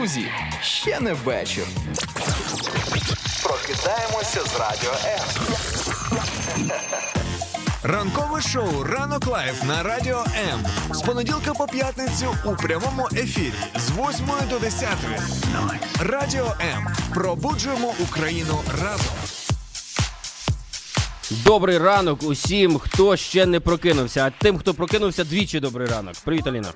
Друзі, ще не вечір. Прокидаємося з радіо М. Ранкове шоу Ранок Live на радіо М. З понеділка по п'ятницю у прямому ефірі з 8 до 10. Радіо М. Пробуджуємо Україну разом. Добрий ранок усім, хто ще не прокинувся. А тим, хто прокинувся, двічі добрий ранок. Привіт, Аліна.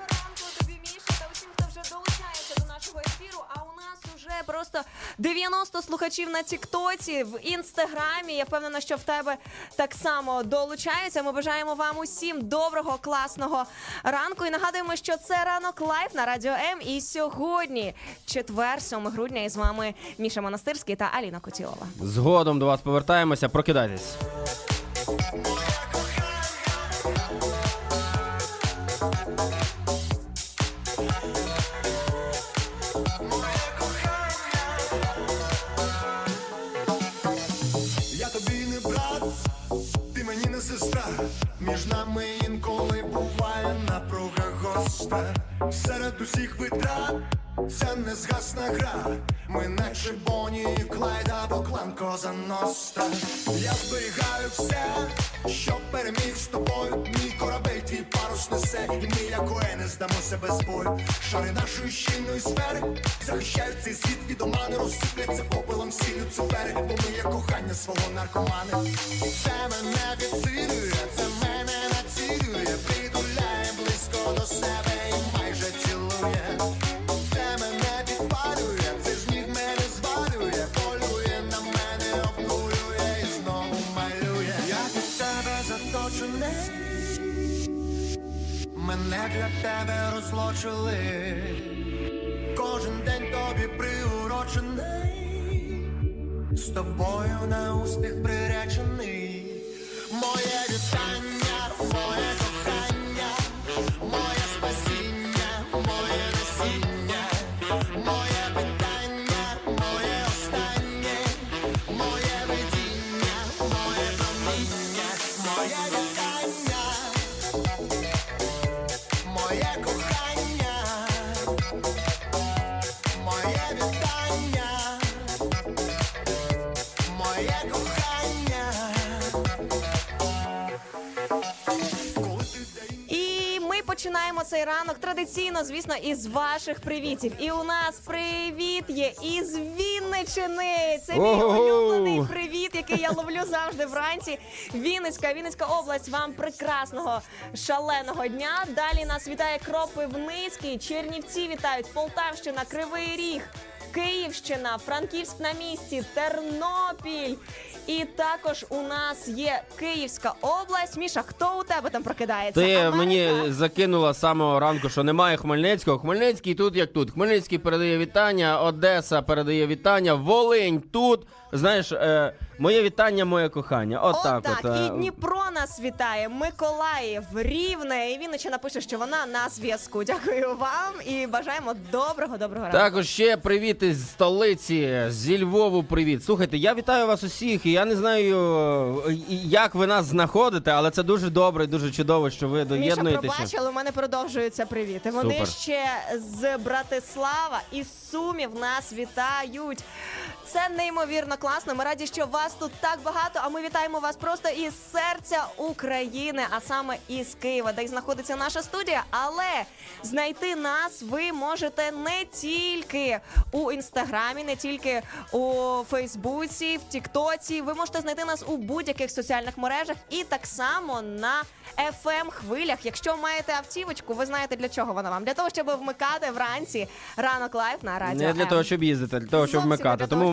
90 слухачів на Тіктоці, в інстаграмі. Я впевнена, що в тебе так само долучаються. Ми бажаємо вам усім доброго, класного ранку. І нагадуємо, що це ранок Live на радіо М. І сьогодні, четвер, 7 грудня, і з вами Міша Монастирський та Аліна Котілова. Згодом до вас повертаємося. Прокидайтесь. Між нами інколи буває напруга гостра. Серед усіх витрат це не згасна гра. Ми наче Боні і Клайд або клан Коза Ностра. Я зберігаю все, що переміг з тобою. Мій корабель твій парус несе, і ми, як коени, здамо себе з бою. Шари нашої щільної сфери захищають цей світ від омани, розсипляться попелом сіллю цукери, бо ми є кохання свого наркомани. Це мене підсилює, мене для тебе розлочили. Кожен день тобі приурочений, з тобою на успіх приречений. Моє вітання, починаємо цей ранок традиційно, звісно, із ваших привітів. І у нас привіт є із Вінничини. Це мій улюблений привіт, який я ловлю завжди вранці. Вінницька, Вінницька область. Вам прекрасного шаленого дня. Далі нас вітає Кропивницький, Чернівці вітають, Полтавщина, Кривий Ріг. Київщина, Франківськ на місці, Тернопіль. І також у нас є Київська область. Міша, хто у тебе там прокидається? Ти Америка? мені закинула з самого ранку, що немає Хмельницького. Хмельницький тут як тут. Хмельницький передає вітання, Одеса передає вітання, Волинь тут. Знаєш, е, моє вітання, моє кохання. От так Отак, от. е. і Дніпро нас вітає, Миколаїв, Рівне. І він ще напише, що вона на зв'язку. Дякую вам і бажаємо доброго, доброго ранку. Також ще привіт із столиці, зі Львову привіт. Слухайте, я вітаю вас усіх, і я не знаю, е, як ви нас знаходите, але це дуже добре, дуже чудово, що ви Міша, доєднуєтеся. пробач, але у мене продовжуються привіти. Вони Супер. ще з Братислава і Сумів нас вітають. Це неймовірно класно. Ми раді, що вас тут так багато. А ми вітаємо вас просто із серця України, а саме із Києва, де й знаходиться наша студія. Але знайти нас ви можете не тільки у інстаграмі, не тільки у Фейсбуці, в Тіктоці. Ви можете знайти нас у будь-яких соціальних мережах і так само на fm хвилях. Якщо маєте автівочку, ви знаєте для чого вона вам? Для того, щоб вмикати вранці ранок Live на радіо. Не для М. того, щоб їздити, для того, щоб Зовсім не вмикати. для Тому того,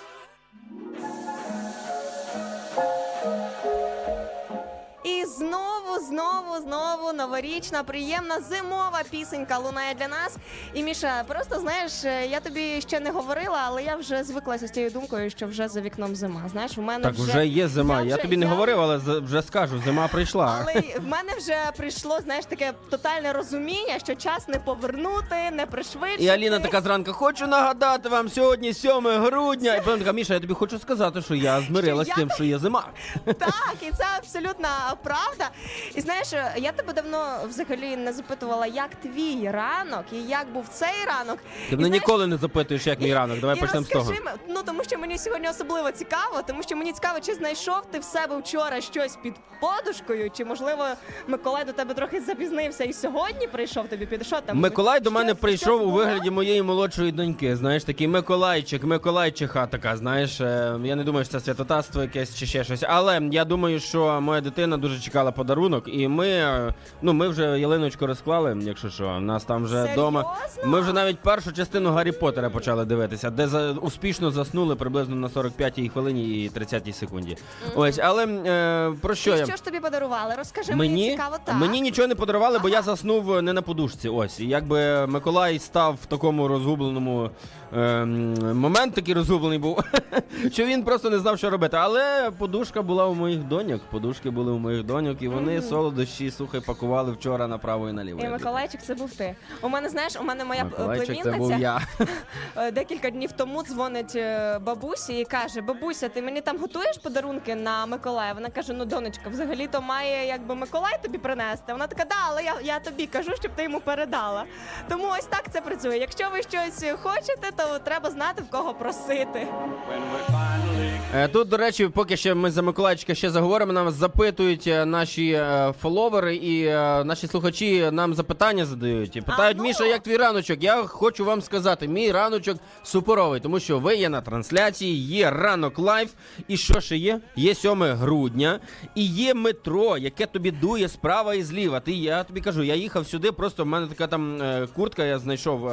І знову, знову, знову новорічна, приємна зимова пісенька лунає для нас. І Міша, просто знаєш, е, я тобі ще не говорила, але я вже звиклася з тією думкою, що вже за вікном зима. Знаєш, у мене Так вже, вже є зима. Я вже- тобі не говорив, але вже скажу, зима прийшла. Але в мене вже прийшло, знаєш, таке тотальне розуміння, що час не повернути, не пришвидшити. І Аліна така зранку, хочу нагадати вам сьогодні 7 грудня. І потім така, Міша, я тобі хочу сказати, що я змирилась Що з я тим, що є зима. Так, і це абсолютна правда. І знаєш, я тебе давно взагалі не запитувала, як твій ранок і як був цей ранок. Ти мене ніколи не запитуєш, як мій ранок. Давай і почнемо з того. Ну тому що мені сьогодні особливо цікаво, тому що мені цікаво, чи знайшов ти в себе вчора щось під подушкою, чи можливо Миколай до тебе трохи запізнився і сьогодні прийшов тобі під що там? Миколай до мене прийшов щось у було? вигляді моєї молодшої доньки. Знаєш, такий Миколайчик, Миколайчиха така. Знаєш, е, я не думаю, що це святотатство якесь чи ще щось. Але я думаю, що моя дитина дуже чекала подарунок, і ми, е, ну, ми вже ялиночку розклали, якщо що. У нас там вже Серйозно? вдома. Ми вже навіть першу частину Гаррі Поттера почали дивитися, де за успішно заснули приблизно на 45-й хвилині і 30-й секунді. Ось, але е, про що І я? що ж тобі подарували? Розкажи мені, Мені, цікаво так. мені нічого не подарували, бо я заснув не на подушці. Ось. І якби Миколай став в такому розгубленому момент, такий розгублений був, що він просто не знав, що робити. Але подушка була у моїх доньок. Подушки були у моїх доньок, і вони солодощі слухай пакували вчора направо і наліво. І Миколайчик, це був ти. У мене знаєш, у мене моя Миколайчик, племінниця е, декілька днів тому дзвонить е, бабусі і каже: Бабуся, ти мені там готуєш подарунки на Миколая? Вона каже: Ну, донечка, взагалі то має якби Миколай тобі принести. Вона така, да, але я, я тобі кажу, щоб ти йому передала. Тому ось так це працює. Якщо ви щось хочете, то треба знати в кого просити. Е, Тут, до речі, поки ще ми за Миколайчика ще заговоримо, нам запитують е, наші е, фоловери і наші слухачі нам запитання задають. І питають, А ну! Міша, як твій раночок? Я хочу вам сказати, мій раночок суперовий, тому що ви є на трансляції, є ранок Live. І що ще є? Є 7 грудня, і є метро, яке тобі дує справа і зліва. Ти я тобі кажу, я їхав сюди, просто в мене така там куртка, я знайшов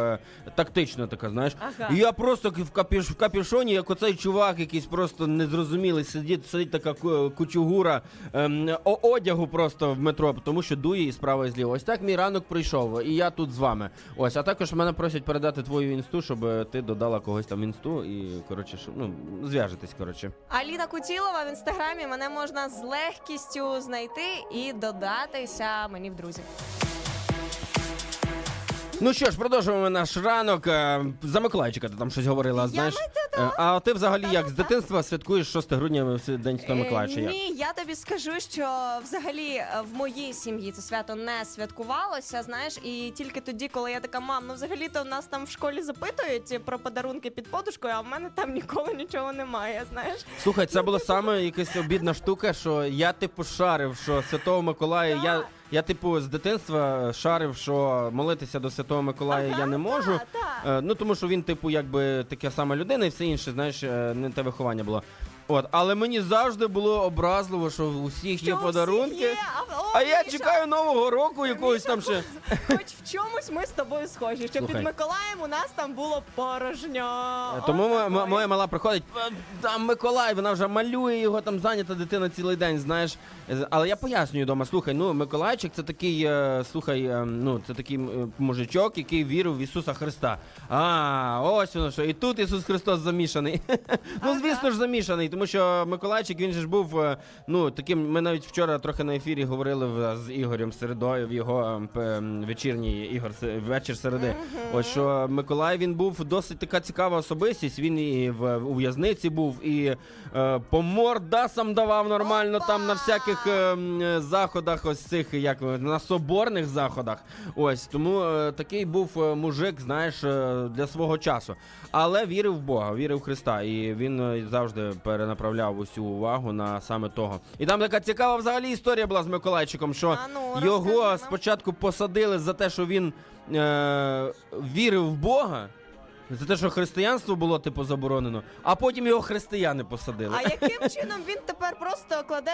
тактична така, знаєш. Ага. І я просто в капюш, в капюшоні, як оцей чувак, якийсь просто незрозумілий, сидить, сидить така ку- кучугура ем, одягу просто в метро, тому що дує і справа і зліва. Ось так мій ранок прийшов, і я тут з вами. Ось, а також мене просять передати твою інсту, щоб ти додала когось там інсту і коротше, щоб, ну, зв'яжетесь, коротше. Аліна Кутілова в інстаграмі мене можна з легкістю знайти і додатися мені в друзі. Ну що ж, продовжуємо наш ранок. Е, За Миколайчика ти там щось говорила, знаєш. Е, А ти взагалі як з дитинства святкуєш 6 грудня день Святого Е, як? Ні, я тобі скажу, що взагалі в моїй сім'ї це свято не святкувалося. Знаєш, і тільки тоді, коли я така мам, ну взагалі то в нас там в школі запитують про подарунки під подушкою, а в мене там ніколи нічого немає. Знаєш, Слухай, це була саме якась обідна штука, що я типу шарив, що Святого Миколая, я, я типу з дитинства шарив, що молитися до Святого Миколая я не можу. та, та. Е, ну тому що він, типу, якби така сама людина і все інше, знаєш, е, не те виховання було. От, але мені завжди було образливо, що у всіх є Що подарунки. є, а- о, А я Міша, чекаю нового року якогось там ще. Хоч в чомусь ми з тобою схожі, що Слухай. під Миколаєм у нас там було порожньо. Е, Тому м- м- моя мала приходить, «Е, там Миколай, вона вже малює його, там зайнята дитина цілий день, знаєш. Е, Але я пояснюю вдома, слухай, ну Миколайчик це такий, е, слухай, е, ну це такий е, мужичок, який вірив в Ісуса Христа. А, ось воно що. І тут Ісус Христос замішаний. Ну, звісно ж, замішаний, тому що Миколайчик він же ж був, е, ну таким. Ми навіть вчора трохи на ефірі говорили з Ігорем Середою в його е, п- м, вечірній ігор вечір середи. Ось що Миколай він був досить така цікава особистість. Він і в у в'язниці був, і е, по мордасам давав нормально Опа! там на всяких е, е, заходах, ось цих як на соборних заходах. Ось тому е, такий був е, мужик, знаєш, е, для свого часу. Але вірив в Бога, вірив в Христа, і він завжди перенаправляв усю увагу на саме того. І там така цікава взагалі історія була з Миколайчиком, що А ну, розкажи його нам. спочатку посадили за те, що він е, вірив в Бога. За те, що християнство було типу заборонено, а потім його християни посадили. А яким чином він тепер просто кладе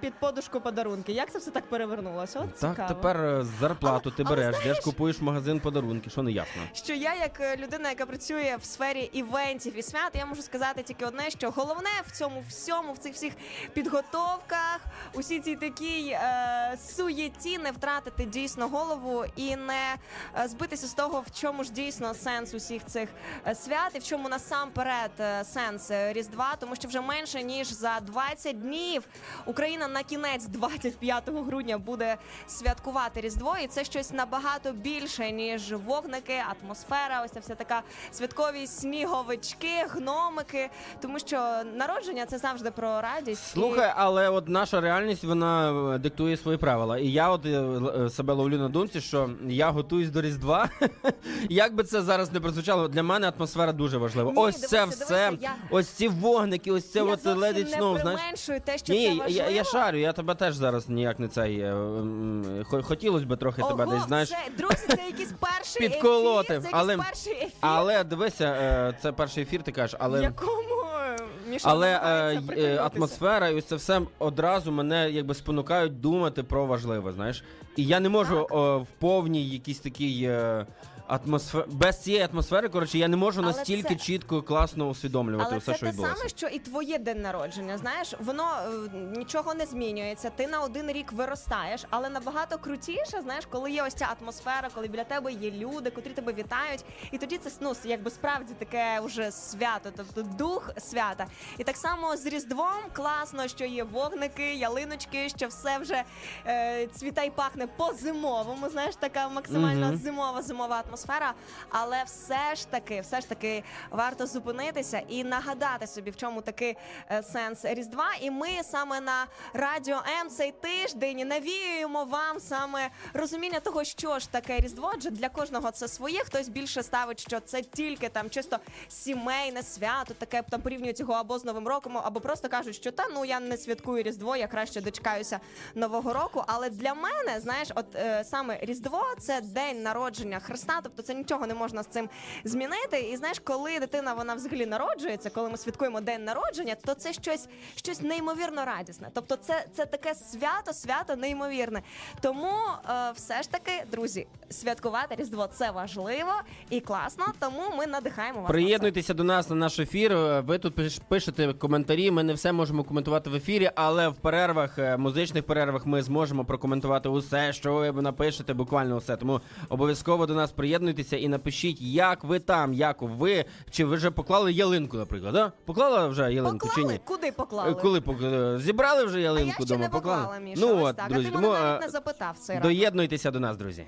під подушку подарунки? Як це все так перевернулося? От Так, тепер е, зарплату ти але береш, знаєш- йдеш купуєш магазин подарунки, що не ясно. Що я, як е, людина, яка працює в сфері івентів і свят, я можу сказати тільки одне: що головне в цьому всьому, в цих всіх підготовках, усі ці такій е, суєті, не втратити дійсно голову і не е, збитися з того, в чому ж дійсно сенс усіх цих свят, і в чому насамперед е, сенс е, Різдва, тому що вже менше ніж за 20 днів Україна на кінець 25 грудня буде святкувати Різдво, і це щось набагато більше ніж вогники, атмосфера. Ось ця вся така святкові сніговички, гномики. Тому що народження це завжди про радість. Слухай, але от наша реальність вона е, диктує свої правила. І я от е, е, себе ловлю на думці, що я готуюсь до Різдва. Як би це зараз не прозвучало, для мене атмосфера дуже важлива. Ні, ось дивися, це дивися, все, я- ось ці вогники, ось це от зовсім Let не знаєш. применшую те, що Ні, це я, важливо. я шарю, я тебе теж зараз ніяк не цей. е, м, хо- Хотілося б трохи тебе Ого, десь, знаєш. це, друзі, це якийсь перший Підколоти, ефір, це але- перший ефір, Але дивися, е, це перший ефір, ти кажеш, в але. якому е, Міша Але е, й- е, атмосфера і це все одразу мене якби спонукають думати про важливе, знаєш. І я не можу о, в повній якійсь такій е, атмосфері без цієї атмосфери, коротше, я не можу Але настільки це- чітко класно усвідомлювати Але все, це що те відбулося. саме, що і твоє день народження. Знаєш, воно е, нічого не змінюється. Ти на один рік виростаєш, але набагато крутіше, знаєш, коли є ось ця атмосфера, коли біля тебе є люди, котрі тебе вітають. І тоді це ну, якби справді таке вже свято, тобто дух свята. І так само з Різдвом класно, що є вогники, ялиночки, що все вже е, цвіта й пахне по-зимовому. Знаєш, така максимально Мгм. зимова зимова атмосфера. Але все ж таки, все ж таки варто зупинитися і нагадати собі, в чому такий е, сенс Різдва. І ми саме на радіо М цей тиждень навіюємо вам саме розуміння того, що ж таке Різдво. Адже для кожного це своє. Хтось більше ставить, що це тільки там чисто сімейне свято, таке там порівнюють його або з Новим роком, або просто кажуть, що та ну я не святкую Різдво, я краще дочекаюся Нового року. Але для мене, знаєш, от е, саме Різдво це день народження Христа, тобто це нічого не можна з цим змінити. І знаєш, коли дитина вона взагалі народжується, коли ми святкуємо день народження, то це щось, щось неймовірно радісне. Тобто, це, це таке свято, свято неймовірне. Тому е, все ж таки, друзі, святкувати Різдво це важливо і класно. Тому ми надихаємо вас. Приєднуйтеся до нас на наш ефір. Е, Ви тут пиш- пишете коментарі. Ми не все можемо коментувати в ефірі, але в перервах, е, музичних перервах, ми зможемо прокоментувати усе, що ви напишете, буквально усе. Тому обов'язково до нас приєднуйтеся і напишіть, як ви там, як ви, чи ви вже поклали ялинку, наприклад. Да? Поклала вже ялинку Поклали? чи ні? Куди поклали? Е, Коли пок- е, зібрали вже а я ялинку ще дома? не поклала, Поклали? Міша. ну ось от, так. друзі, а ти тому мене навіть е, не запитав Це доєднуйтеся до нас, друзі.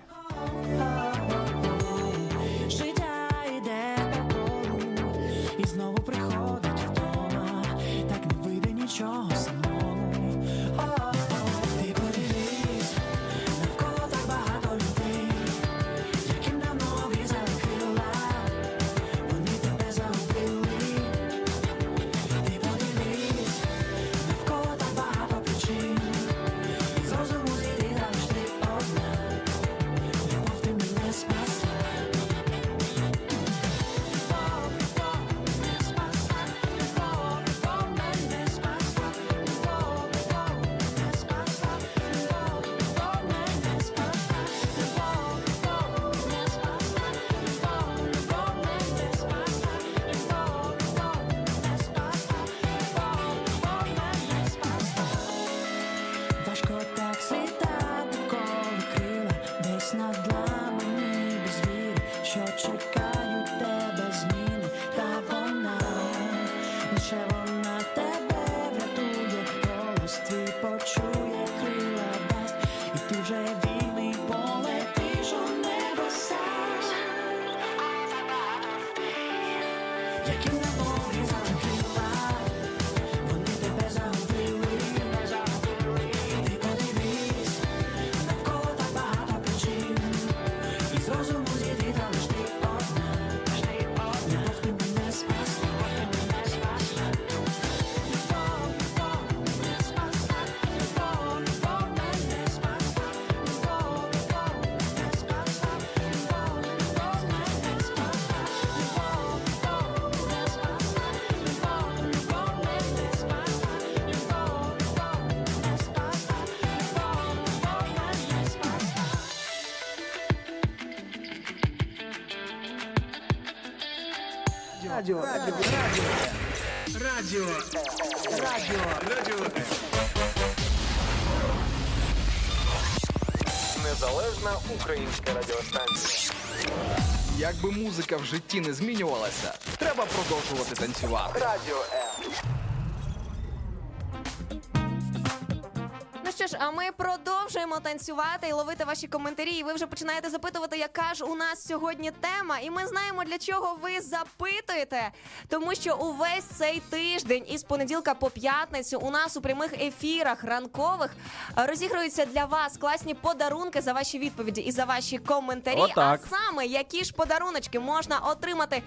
Музика в житті не змінювалася, треба продовжувати танцювати. Радіо продовжуємо танцювати і ловити ваші коментарі. І ви вже починаєте запитувати, яка ж у нас сьогодні тема. І ми знаємо, для чого ви запитуєте. Тому що увесь цей тиждень із понеділка по п'ятницю у нас у прямих ефірах ранкових розігруються для вас класні подарунки за ваші відповіді і за ваші коментарі. Отак. А саме які ж подаруночки можна отримати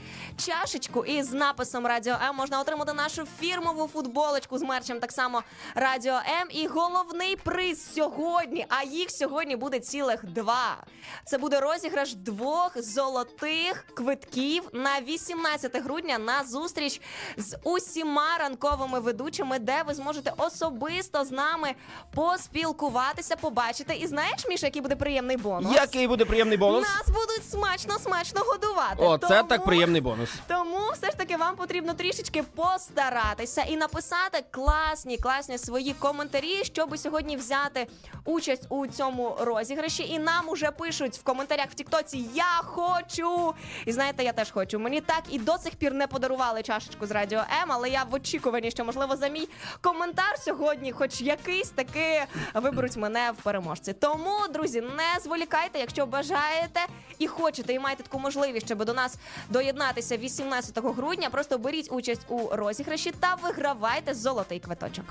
чашечку із написом Радіо М, можна отримати нашу фірмову футболочку з мерчем так само Радіо М. І головний приз сьогодні, а їх сьогодні буде цілих два. Це буде розіграш двох золотих квитків на 18 грудня на зустріч з усіма ранковими ведучими, де ви зможете особисто з нами поспілкуватися, побачити. І знаєш, Міша, який буде приємний бонус? Який буде приємний бонус? Нас будуть смачно смачно годувати. О, це Тому- так приємний бонус. Тому все ж таки вам потрібно трішечки постаратися і написати класні, класні свої коментарі, щоб сьогодні взяти участь у цьому розіграші. І нам уже пишуть в коментарях в Тіктоці Я хочу. І знаєте, я теж хочу. Мені так і до цих пір не подарували чашечку з радіо М, але я в очікуванні, що можливо за мій коментар сьогодні, хоч якийсь таки виберуть мене в переможці. Тому, друзі, не зволікайте, якщо бажаєте і хочете, і маєте таку можливість, щоб до нас доєднатися 18 грудня. Просто беріть участь у розіграші та вигравайте золотий квиточок.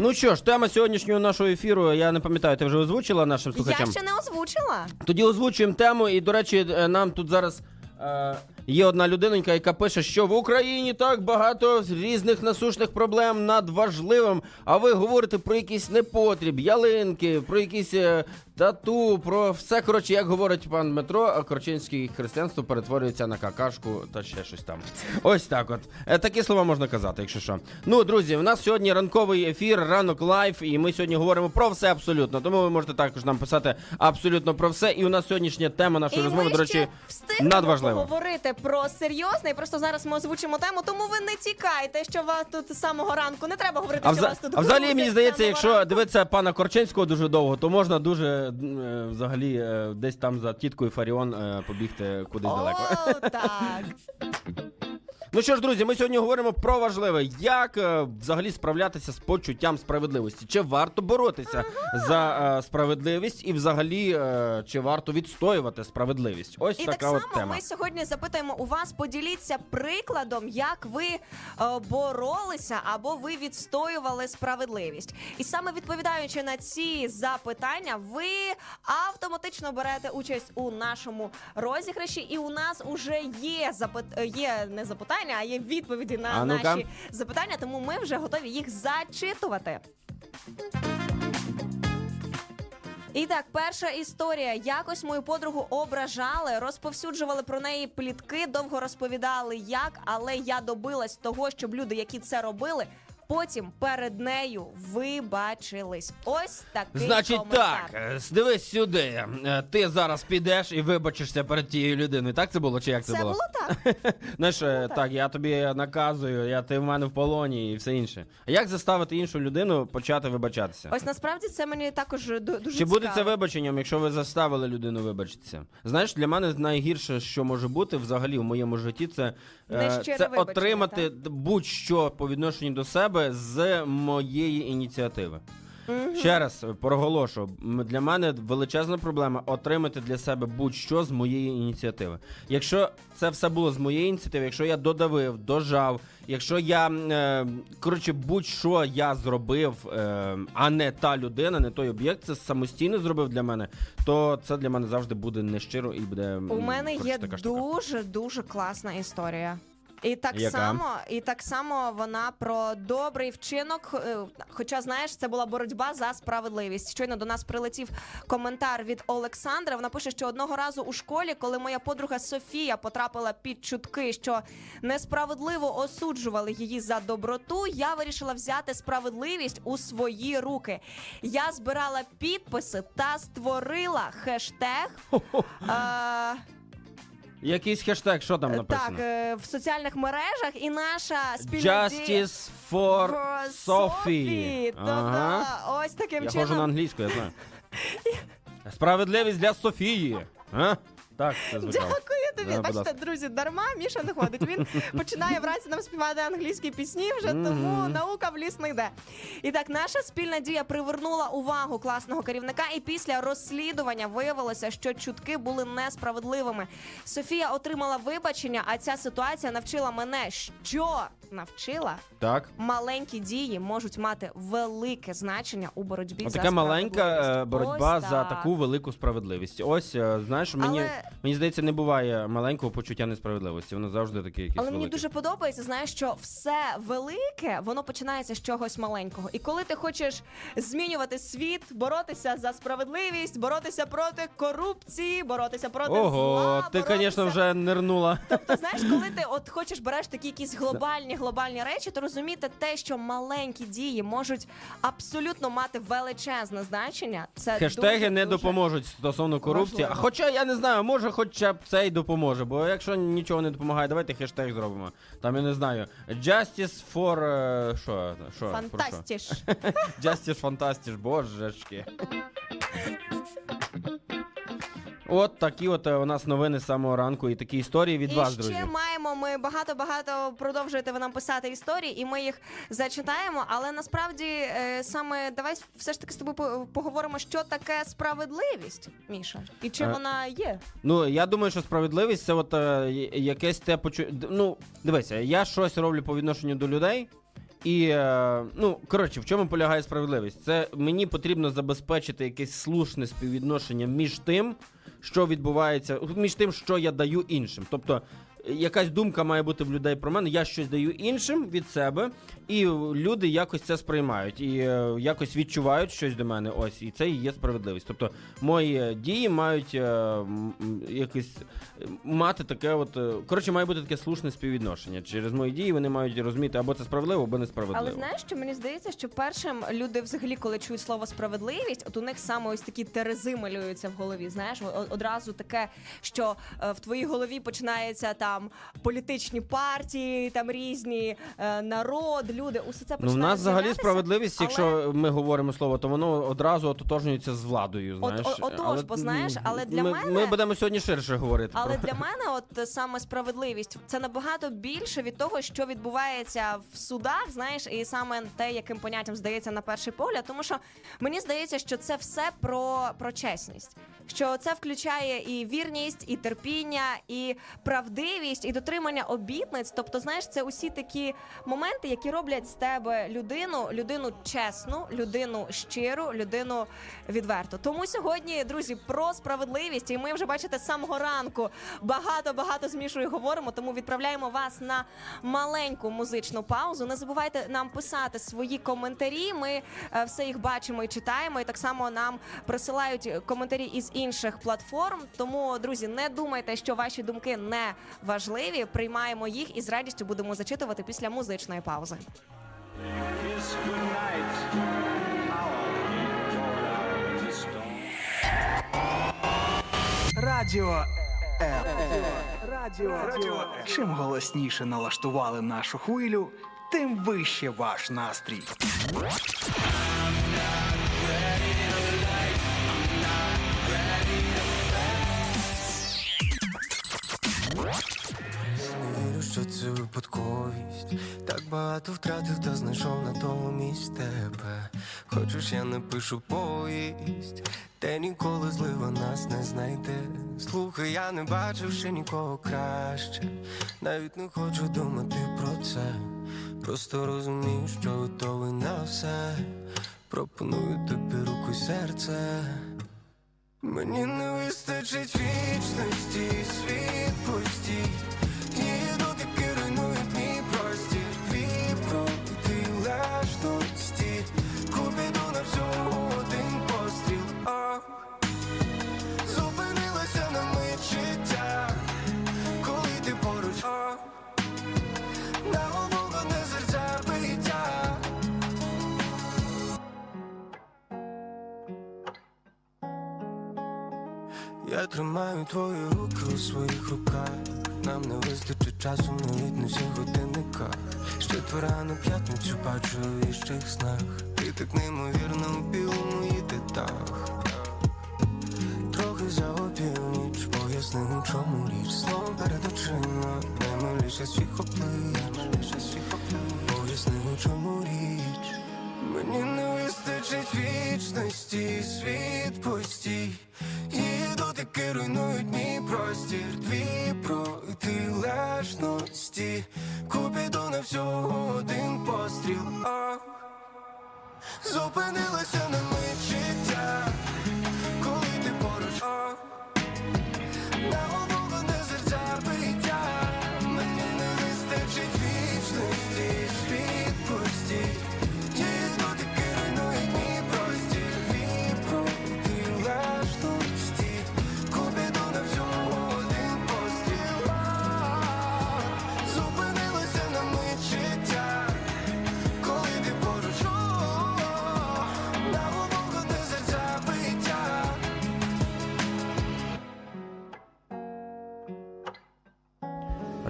Ну що ж, тема сьогоднішнього нашого ефіру, я не пам'ятаю, ти вже озвучила нашим слухачам. Я ще не озвучила. Тоді озвучуємо тему, і, до речі, е, нам тут зараз е, є одна людинонька, яка пише, що в Україні так багато різних насущних проблем над важливим, а ви говорите про якийсь непотріб, ялинки, про якісь е, тату, про все, коротше, як говорить пан Дмитро, Корчинське християнство перетворюється на какашку та ще щось там. Ось так от. Е, Такі слова можна казати, якщо що. Ну, друзі, у нас сьогодні ранковий ефір, ранок Live, і ми сьогодні говоримо про все абсолютно. Тому ви можете також нам писати абсолютно про все. І у нас сьогоднішня тема нашої і розмови, ми до речі, ще надважлива. поговорити про серйозне. І просто зараз ми озвучимо тему. Тому ви не тікайте, що вас тут з самого ранку. Не треба говорити, А, що вза... вас тут а взагалі грузять мені з здається, самого якщо ранку. дивитися пана Корчинського дуже довго, то можна дуже е, взагалі е, десь там за тіткою Фаріон е, побігти кудись далеко. О, так. Ну що ж, друзі, ми сьогодні говоримо про важливе, як е, взагалі справлятися з почуттям справедливості. Чи варто боротися за е, справедливість, і взагалі е, чи варто відстоювати справедливість? Ось І така так от тема. ми сьогодні запитуємо у вас, поділіться прикладом, як ви е, боролися або ви відстоювали справедливість. І саме відповідаючи на ці запитання, ви автоматично берете участь у нашому розіграші. І у нас уже є запит... є не запитання, а є відповіді на А ну-ка. наші запитання. Тому ми вже готові їх зачитувати. І так, перша історія. Якось мою подругу ображали, розповсюджували про неї плітки, довго розповідали як, але я добилась того, щоб люди, які це робили, потім перед нею вибачились. Ось такий Значить коментар. так, е, дивись сюди. Е, Ти зараз підеш і вибачишся перед тією людиною. Так це було? Чи як це, Це було? було так. Знаєш, е, так, я тобі наказую, я ти в мене в полоні і все інше. А як заставити іншу людину почати вибачатися? Ось насправді це мені також ду- дуже Чи буде це вибаченням, якщо ви заставили людину вибачитися? Знаєш, для мене найгірше, що може бути взагалі в моєму житті, це, Нещире це отримати будь-що по відношенню до себе з моєї ініціативи. Ще раз проголошу, для мене величезна проблема отримати для себе будь-що з моєї ініціативи. Якщо це все було з моєї ініціативи, якщо я додавив, дожав, якщо я е, коротше, будь-що я зробив, е, а не та людина, не той об'єкт, це самостійно зробив для мене, то це для мене завжди буде нещиро і буде У мене коротше, є така дуже дуже класна історія. І так Яка? само, і так само вона про добрий вчинок. е, Хоча, знаєш, це була боротьба за справедливість. Щойно до нас прилетів коментар від Олександра. Вона пише, що одного разу у школі, коли моя подруга Софія потрапила під чутки, що несправедливо осуджували її за доброту, я вирішила взяти справедливість у свої руки. Я збирала підписи та створила хештег. е, Якийсь хештег, що там написано? Так, е, в соціальних мережах і наша спільна дія- Justice for For Sophie. Тобто, Ага. ось таким Я чином. ходжу на англійську, я знаю. Справедливість для Софії. А? Так, це звучало. Дякую тобі. Да, будь Бачите, ласка. друзі, дарма Міша не ходить. Він починає вранці нам співати англійські пісні вже, тому наука в ліс не йде. І так, наша спільна дія привернула увагу класного керівника, і після розслідування виявилося, що чутки були несправедливими. Софія отримала вибачення, а ця ситуація навчила мене, що навчила. Так. Маленькі дії можуть мати велике значення у боротьбі за Така маленька е, справедливість. боротьба Ось за так. таку велику справедливість. Ось, е, знаєш, мені, Але- мені здається, не буває маленького почуття несправедливості. Воно завжди таке якесь Але мені велике. дуже подобається, знаєш, що все велике, воно починається з чогось маленького. І коли ти хочеш змінювати світ, боротися за справедливість, боротися проти корупції, боротися проти Ого, зла, ти, боротися... звісно, вже нирнула. Тобто, знаєш, коли ти от хочеш береш такі якісь глобальні глобальні речі, то розуміти те, що маленькі дії можуть абсолютно мати величезне значення. Це Хештеги дуже, не дуже... допоможуть стосовно корупції. А важливо. хоча я не знаю, може, хоча б це й допоможе. Бо якщо нічого не допомагає, давайте хештег зробимо. Там я не знаю. Justice for... е, Що? що? Фантастіш. Justice Fantastic, божечки. От такі от е, у нас новини з самого ранку і такі історії від і вас, ще друзі. маємо ми багато-багато продовжуєте ви нам писати історії, і ми їх зачитаємо. Але насправді е, саме давай все ж таки з тобою по- поговоримо, що таке справедливість, Міша, і чим Е, вона є. Ну, я думаю, що справедливість це от е, я- якесь те почу... д- Ну, дивися, я щось роблю по відношенню до людей. І е, ну коротше, в чому полягає справедливість? Це мені потрібно забезпечити якесь слушне співвідношення між тим, що відбувається, між тим, що я даю іншим. Тобто, якась думка має бути в людей про мене, я щось даю іншим від себе, і люди якось це сприймають і е, якось відчувають щось до мене. Ось, і це і є справедливість. Тобто, мої дії мають е, якось е, мати таке, от е, коротше, має бути таке слушне співвідношення. Через мої дії вони мають розуміти або це справедливо, або несправедливо. Але знаєш, що мені здається, що першим люди взагалі, коли чують слово справедливість, от у них саме ось такі терези малюються в голові. Знаєш, одразу таке, що е, в твоїй голові починається там політичні партії, там різні е, народ, люди. Усе це Ну, починає нас взагалі з'являтися, справедливість, але- якщо ми говоримо слово, то воно одразу ототожнюється з владою. От- Знаєш, о- отож, бо знаєш, але для ми, мене- ми будемо сьогодні ширше говорити. Але про... для мене, от е, саме справедливість, це набагато більше від того, що відбувається в судах, знаєш, і саме те, яким поняттям здається на перший погляд. Тому що мені здається, що це все про, про чесність. Що це включає і вірність, і терпіння, і правдивість, і дотримання обітниць. Тобто, знаєш, це усі такі моменти, які роблять з тебе людину, людину чесну, людину щиру, людину відверту. Тому сьогодні, друзі, про справедливість, і ми вже бачите з самого ранку багато багато з Мішою говоримо. Тому відправляємо вас на маленьку музичну паузу. Не забувайте нам писати свої коментарі. Ми е, все їх бачимо і читаємо. І так само нам присилають коментарі із інших платформ. Тому, друзі, не думайте, що ваші думки не важливі. Приймаємо їх і з радістю будемо зачитувати після музичної паузи. Радіо М. Радіо Чим голосніше налаштували нашу хвилю, тим вище ваш настрій. Що це випадковість. Так багато втратив та знайшов натомість тебе. Хочеш, я напишу повість, те ніколи злива нас не знайде. Слухай, я не бачив ще нікого краще. Навіть не хочу думати про це. Просто розумію, що готовий на все. Пропоную тобі руку й серце. Мені не вистачить вічності, світлості, Я тримаю твої руки у своїх руках. Нам не вистачить часу навіть на всіх годинниках. Ще твора на п'ятницю бачу в іщих снах. Ти так неймовірно у білому їдетах. Трохи за опівніч, поясни, у чому річ. Словом перед очима, наймиліше всіх облич. Поясни, у чому річ. Мені не вистачить вічності, світ постій. І руйнують мій простір, твій протилежності. Купіду на всього один постріл. А зупинилася на мить життя,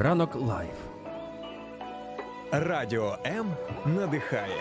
Ранок Live. Радіо М надихає.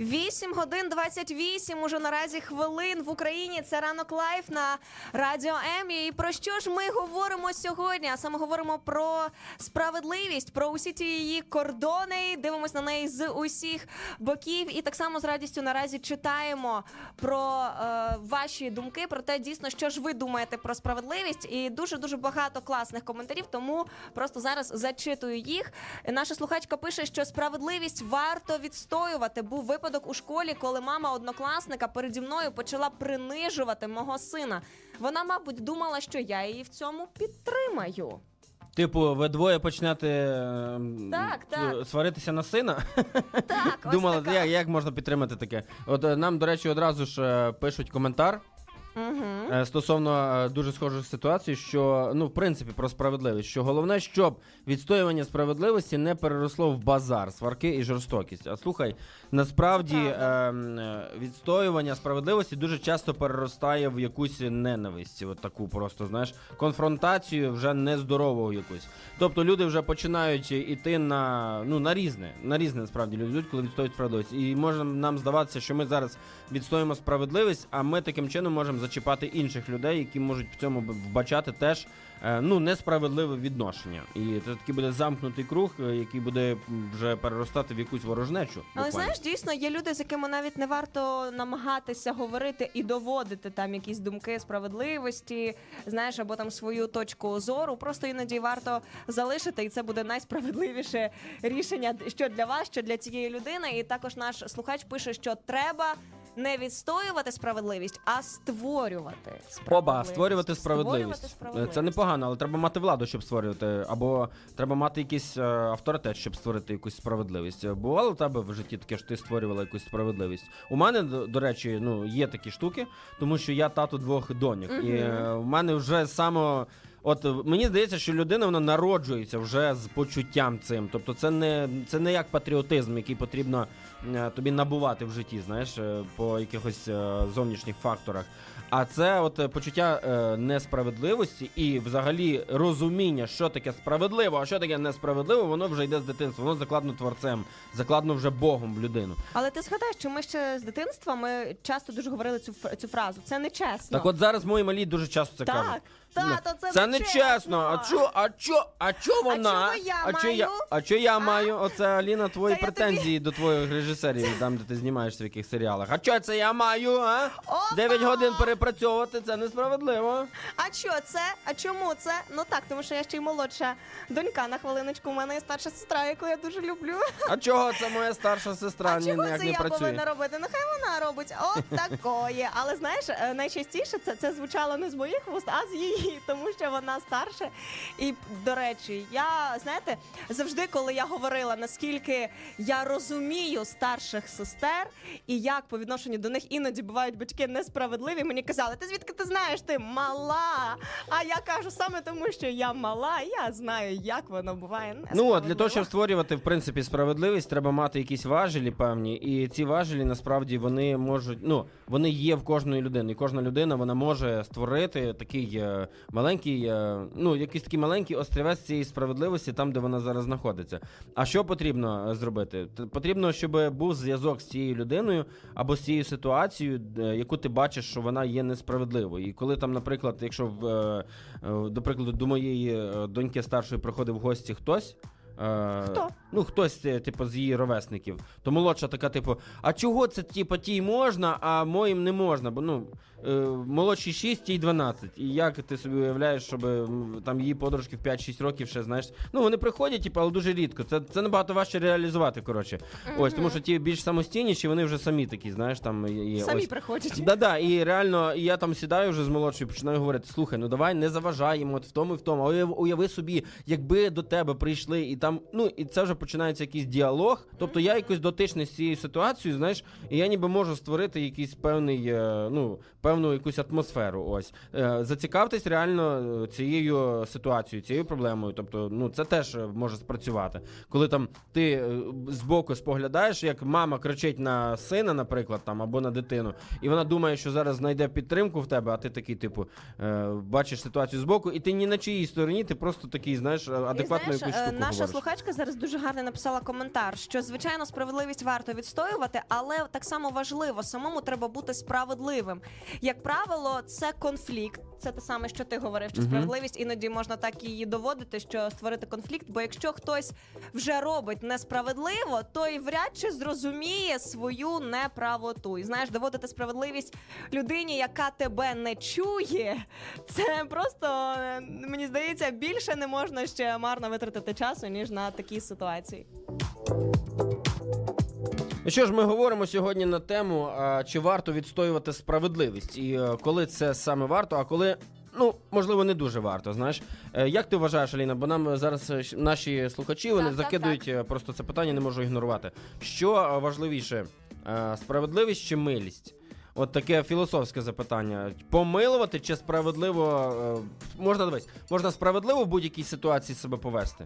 Вісім годин 28 уже наразі хвилин в Україні. Це ранок Live на радіо М. І про що ж ми говоримо сьогодні? А саме говоримо про справедливість, про усі ті її кордони. Дивимось на неї з усіх боків. І так само з радістю наразі читаємо про е, ваші думки, про те, дійсно, що ж ви думаєте про справедливість. І дуже дуже багато класних коментарів. Тому просто зараз зачитую їх. Наша слухачка пише, що справедливість варто відстоювати. Був випадок у школі, коли мама однокласника переді мною почала принижувати мого сина. Вона, мабуть, думала, що я її в цьому підтримаю. Типу, ви двоє почнете ем, Так, так. е, сваритися на сина. Так, ось Думали, така. як, як можна підтримати таке? От е, нам, до речі, одразу ж е, пишуть коментар. Е, Стосовно е, дуже схожих ситуацій, що ну в принципі про справедливість, що головне, щоб відстоювання справедливості не переросло в базар, сварки і жорстокість. А слухай, насправді е, е, відстоювання справедливості дуже часто переростає в якусь ненависть, от таку просто знаєш, конфронтацію вже нездорову якусь. Тобто люди вже починають іти на ну на різне, на різне насправді люди коли відстоюють справедливість. І може нам здаватися, що ми зараз відстоїмо справедливість, а ми таким чином можемо зачіпати інших людей, які можуть в цьому вбачати теж е, ну несправедливе відношення. І це такий буде замкнутий круг, е, який буде вже переростати в якусь ворожнечу. Але буквально. знаєш, дійсно є люди, з якими навіть не варто намагатися говорити і доводити там якісь думки справедливості, знаєш, або там свою точку зору. Просто іноді варто залишити, і це буде найсправедливіше рішення, що для вас, що для цієї людини. І також наш слухач пише, що треба. Не відстоювати справедливість, а створювати справедливість. Оба створювати справедливість. Створювати справедливість. Це непогано, але треба мати владу, щоб створювати, або треба мати якийсь е, авторитет, щоб створити якусь справедливість. Е, Бувало у тебе в житті таке, що ти створювала якусь справедливість. У мене, до, до речі, ну є такі штуки, тому що я тато двох доньок, і е, в мене вже само. От е, мені здається, що людина вона народжується вже з почуттям цим. Тобто, це не це не як патріотизм, який потрібно е, тобі набувати в житті, знаєш, е, по якихось зовнішніх факторах. А це от почуття несправедливості і взагалі розуміння, що таке справедливо, а що таке несправедливо, воно вже йде з дитинства, воно закладно творцем, закладно вже Богом в людину. Але ти згадаєш, що ми ще з дитинства ми часто дуже говорили цю цю фразу. Це не чесно. Так от зараз мої малі дуже часто це Так, кажуть. Тато, це це не чесно. А чо, а чо, а чо вона? чого я а чо я, маю? а чо я маю? Оце Аліна, твої Це я претензії до твоїх режисерів, там де ти знімаєшся в яких серіалах. А чо це я маю? А? Опа! 9 годин перепрацьовувати це несправедливо. А що це? А чому це? Ну так, тому що я ще й молодша донька на хвилиночку. У мене є старша сестра, яку я дуже люблю. А чого це моя старша сестра А ні, чого ніяк це не я працює? повинна робити? Нехай вона робить. От такої. Але знаєш, е, найчастіше це, це звучало не з моїх вуст, а з її, тому що вона старша. І до речі, я знаєте, завжди, коли я говорила, наскільки я розумію старших сестер, і як по відношенню до них іноді бувають батьки несправедливі. Мені казали, ти звідки ти знаєш? Ти мала. А я кажу саме тому, що я мала, я знаю, як воно буває. Ну, от, для того, щоб створювати в принципі справедливість, треба мати якісь важелі певні, і ці важелі насправді вони можуть, ну вони є в кожної людини. І кожна людина вона може створити такий е, маленький, е, ну якийсь такий маленький острівець цієї справедливості там, де вона зараз знаходиться. А що потрібно е, зробити? Потрібно, щоб був зв'язок з цією людиною або з цією ситуацією, е, яку ти бачиш, що вона є несправедливою. І коли там, наприклад, якщо в, до прикладу до моєї доньки старшої приходив в гості хтось. Хто? Ну, хтось, типу, з її ровесників. То молодша така, типу, а чого це, типу, тій можна, а моїм не можна? Бо ну, е, молодшій 6, тій 12. І як ти собі уявляєш, щоб там її подружки в 5-6 років ще, знаєш, ну вони приходять, типу, але дуже рідко. Це, це набагато важче реалізувати, коротше. Ось, тому що ті більш самостійніші, вони вже самі такі, знаєш, там є. самі ось. приходять. Да-да, і реально, і я там сідаю вже з молодшою, починаю говорити: слухай, ну давай не заважаємо от в тому і в тому. А уяви, уяви собі, якби до тебе прийшли, і там, ну і це вже починається якийсь діалог. Тобто я якось дотичний з цією ситуацією, знаєш, і я ніби можу створити якийсь певний, е, ну, певну якусь атмосферу. Ось Е, зацікавтесь реально е, цією ситуацією, цією проблемою. Тобто, ну це теж е, може спрацювати. Коли там ти збоку споглядаєш, як мама кричить на сина, наприклад, там або на дитину, і вона думає, що зараз знайде підтримку в тебе, а ти такий, типу, бачиш ситуацію збоку, і ти ні на чиїй стороні, ти просто такий, знаєш, знаєш, якусь штуку наша говориш. слухачка зараз дуже гарно написала коментар, що звичайно справедливість варто відстоювати, але так само важливо самому треба бути справедливим. Як правило, це конфлікт. Це те саме, що ти говорив. Що справедливість іноді можна так її доводити, що створити конфлікт. Бо якщо хтось вже робить несправедливо, то й вряд чи зрозуміє свою неправоту. І знаєш, доводити справедливість людині, яка тебе не чує, це просто е, мені здається більше не можна ще марно витратити часу ніж на такі ситуації. Ну що ж, ми говоримо сьогодні на тему, чи варто відстоювати справедливість, і е, коли це саме варто, а коли. Ну, можливо, не дуже варто. Знаєш, Е, як ти вважаєш, Аліна? Бо нам зараз е, наші слухачі вони Так, так, закидують е, просто це питання, не можу ігнорувати. Що важливіше, справедливість чи милість? От таке філософське запитання. Помилувати чи справедливо можна дивись, можна справедливо в будь-якій ситуації себе повести.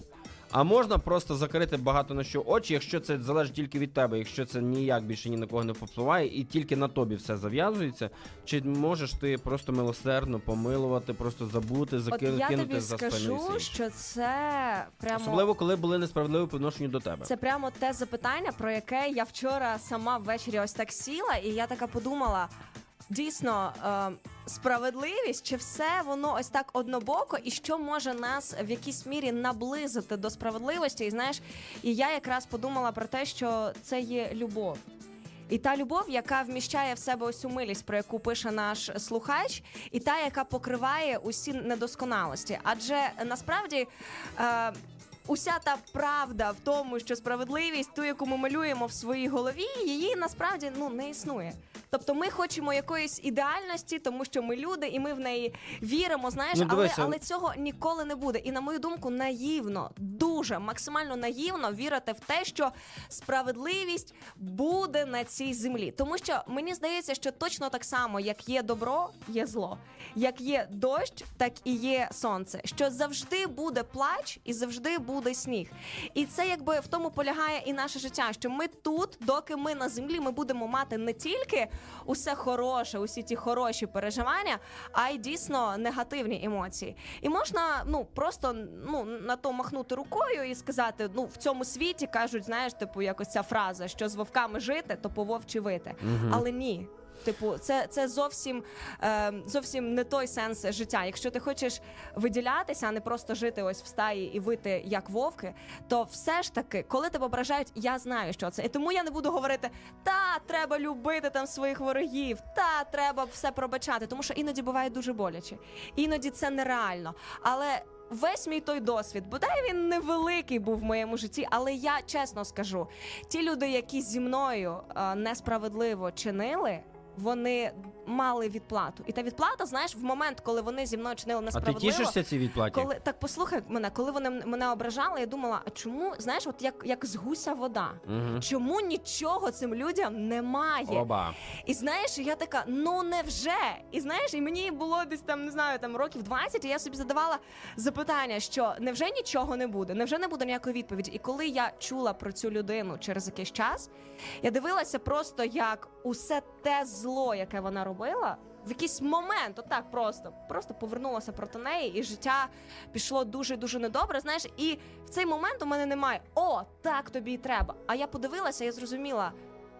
А можна просто закрити багато на що очі, якщо це залежить тільки від тебе, якщо це ніяк більше ні на кого не впливає, і тільки на тобі все зав'язується. Чи можеш ти просто милосердно помилувати, просто забути, От закинути я тобі за скажу, що це прямо Особливо, коли були несправедливі по відношенню до тебе. Це прямо те запитання, про яке я вчора сама ввечері ось так сіла, і я така подумала. Дійсно, е, справедливість, чи все воно ось так однобоко, і що може нас в якійсь мірі наблизити до справедливості? І знаєш, і я якраз подумала про те, що це є любов. І та любов, яка вміщає в себе цю милість, про яку пише наш слухач, і та, яка покриває усі недосконалості. Адже насправді. Е, Уся та правда в тому, що справедливість, ту, яку ми малюємо в своїй голові, її насправді ну не існує. Тобто ми хочемо якоїсь ідеальності, тому що ми люди, і ми в неї віримо. Знаєш, Ну, але, але цього ніколи не буде. І на мою думку, наївно, дуже максимально наївно вірити в те, що справедливість буде на цій землі. Тому що мені здається, що точно так само, як є добро, є зло, як є дощ, так і є сонце. Що завжди буде плач і завжди буде сніг. І це якби в тому полягає і наше життя. Що ми тут, доки ми на землі, ми будемо мати не тільки усе хороше, усі ті хороші переживання, а й дійсно негативні емоції. І можна ну просто ну на то махнути рукою і сказати: ну в цьому світі кажуть, знаєш, типу, якось ця фраза, що з вовками жити, то по вовчі вити. Але ні. Типу, це, це зовсім, е, зовсім не той сенс життя. Якщо ти хочеш виділятися, а не просто жити ось в стаї і вити як вовки, то все ж таки, коли тебе ображають, я знаю, що це. І тому я не буду говорити, та треба любити там своїх ворогів, та треба все пробачати, тому що іноді буває дуже боляче, іноді це нереально. Але весь мій той досвід, бодай він невеликий був в моєму житті, але я чесно скажу: ті люди, які зі мною е, несправедливо чинили. Вони мали відплату. І та відплата, знаєш, в момент, коли вони зі мною чинили А ти несправедливо. тішишся цій відплаті? Коли так послухай мене, коли вони м- мене ображали, я думала, а чому знаєш, от як, як з гуся вода? Мгм. Чому нічого цим людям немає? Оба. І знаєш, я така, ну невже? І знаєш, і мені було десь там, не знаю, там років 20, і я собі задавала запитання, що невже нічого не буде? Невже не буде ніякої відповіді? І коли я чула про цю людину через якийсь час, я дивилася просто як усе те зло, яке вона робила. В якийсь момент, отак просто, просто повернулося проти неї, і життя пішло дуже дуже недобре. Знаєш, і в цей момент у мене немає о, так тобі і треба. А я подивилася, я зрозуміла,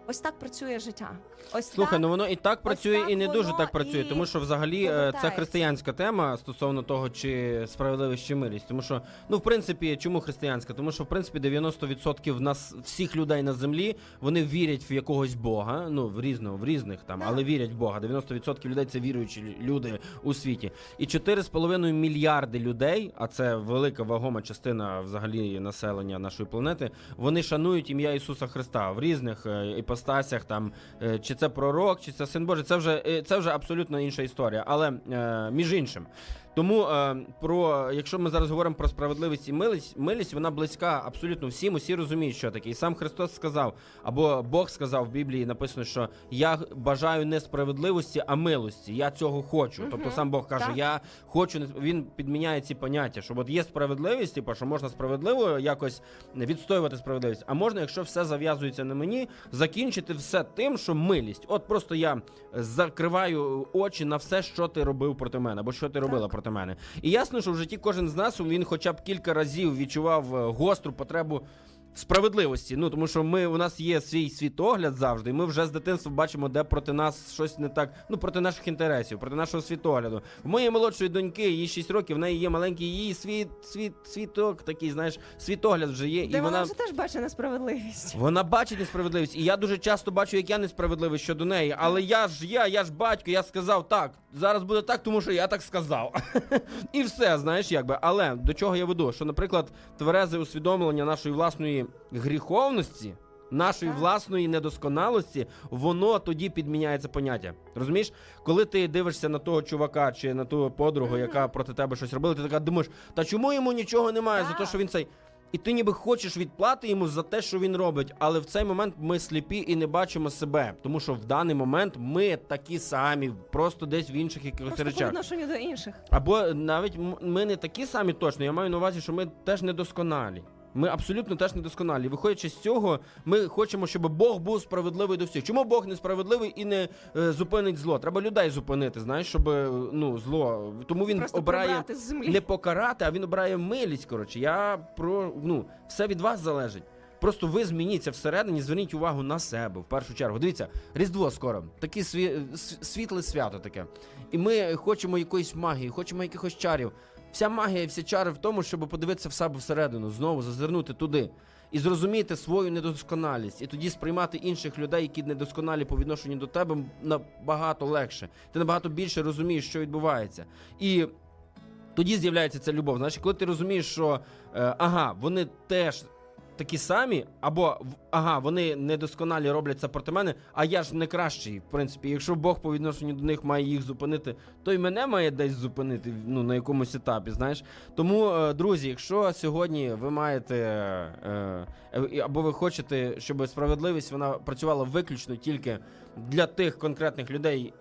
ось так працює життя. Ось Слухай, так. ну воно і так працює, так і не дуже так працює, і тому що взагалі е, це християнська тема стосовно того, чи справедливість чи милість. Тому що, ну в принципі, чому християнська? Тому що в принципі 90% нас всіх людей на землі вони вірять в якогось Бога. Ну в різного, в різних там, Да. але вірять в Бога. 90% людей це віруючі люди у світі. І 4,5 мільярди людей, а це велика вагома частина взагалі населення нашої планети. Вони шанують ім'я Ісуса Христа в різних е, іпостасях. Там е, чи це пророк, чи це син Божий. Це вже е, це вже абсолютно інша історія. Але е, між іншим. Тому е, про якщо ми зараз говоримо про справедливість і милість, милість вона близька абсолютно всім. Усі розуміють, що таке. І сам Христос сказав, або Бог сказав в Біблії, написано, що я бажаю не справедливості, а милості. Я цього хочу. Тобто сам Бог каже, так. я хочу він підміняє ці поняття, що от є справедливість, типу, що можна справедливо якось відстоювати справедливість, а можна, якщо все зав'язується на мені, закінчити все тим, що милість. От просто я закриваю очі на все, що ти робив проти мене, або що ти робила проти мене. І ясно, що в житті кожен з нас він хоча б кілька разів відчував е, гостру потребу. Справедливості, ну тому що ми у нас є свій світогляд завжди, і ми вже з дитинства бачимо, де проти нас щось не так, ну проти наших інтересів, проти нашого світогляду. В моєї молодшої доньки, їй 6 років, в неї є маленький її світ, світ, світок, такий, знаєш, світогляд вже є, Де і вона вже теж бачить несправедливість. вона бачить несправедливість, і я дуже часто бачу, як я несправедливий щодо неї. Але я ж я, я ж батько, я сказав так. Зараз буде так, тому що я так сказав. І все, знаєш, якби. Але до чого я веду? Що, наприклад, тверезе усвідомлення нашої власної гріховності. Нашої власної недосконалості, воно тоді підміняє це поняття. Розумієш, коли ти дивишся на того чувака чи на ту подругу, яка проти тебе щось робила, ти така думаєш, та чому йому нічого немає за те, що він цей. І ти ніби хочеш відплати йому за те, що він робить, але в цей момент ми сліпі і не бачимо себе, тому що в даний момент ми такі самі, просто десь в інших якихось Просто по речах. відношенню до інших. Або навіть ми не такі самі точно. Я маю на увазі, що ми теж недосконалі. Ми абсолютно теж недосконалі. Виходячи з цього, ми хочемо, щоб Бог був справедливий до всіх. Чому Бог несправедливий і не е, зупинить зло? Треба людей зупинити, знаєш, щоб е, ну зло. Тому він Просто обирає з землі. не покарати, а він обирає милість. Коротше, я про ну все від вас залежить. Просто ви змініться всередині, зверніть увагу на себе в першу чергу. Дивіться, Різдво скоро, таке сві... світле свято таке. І ми хочемо якоїсь магії, хочемо якихось чарів. Вся магія, всі чари в тому, щоб подивитися в себе всередину, знову зазирнути туди і зрозуміти свою недосконалість, і тоді сприймати інших людей, які недосконалі по відношенню до тебе, набагато легше. Ти набагато більше розумієш, що відбувається. І тоді з'являється ця любов. Знаєш, коли ти розумієш, що е, ага, вони теж такі самі, або ага, вони недосконалі роблять це проти мене, а я ж не кращий, в принципі. Якщо Бог по відношенню до них має їх зупинити, то й мене має десь зупинити ну, на якомусь етапі. Знаєш. Тому, е, друзі, якщо сьогодні ви маєте е, е, або ви хочете, щоб справедливість вона працювала виключно тільки для тих конкретних людей.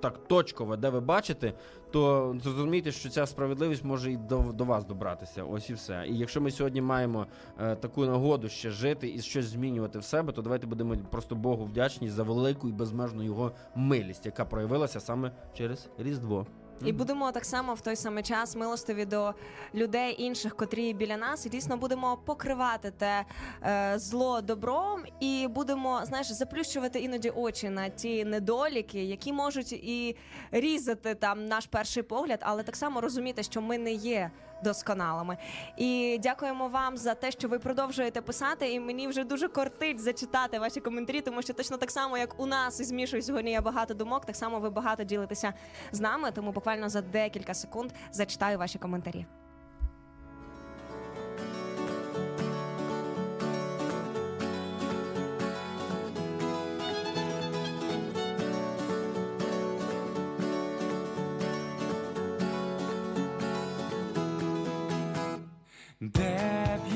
Так точково, де ви бачите, то зрозумійте, що ця справедливість може і до, до вас добратися. Ось і все. І якщо ми сьогодні маємо е, таку нагоду ще жити і щось змінювати в себе, то давайте будемо просто Богу вдячні за велику і безмежну його милість, яка проявилася саме через Різдво. І будемо так само в той самий час милостиві до людей інших, котрі біля нас, і дійсно будемо покривати те е, зло добром, і будемо знаєш, заплющувати іноді очі на ті недоліки, які можуть і різати там наш перший погляд, але так само розуміти, що ми не є досконалими. І дякуємо вам за те, що ви продовжуєте писати. І мені вже дуже кортить зачитати ваші коментарі, тому що точно так само, як у нас із Мішою сьогодні я багато думок, так само ви багато ділитеся з нами. Тому буквально за декілька секунд зачитаю ваші коментарі.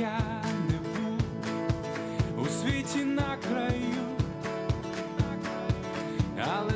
я не був у світі на краю, але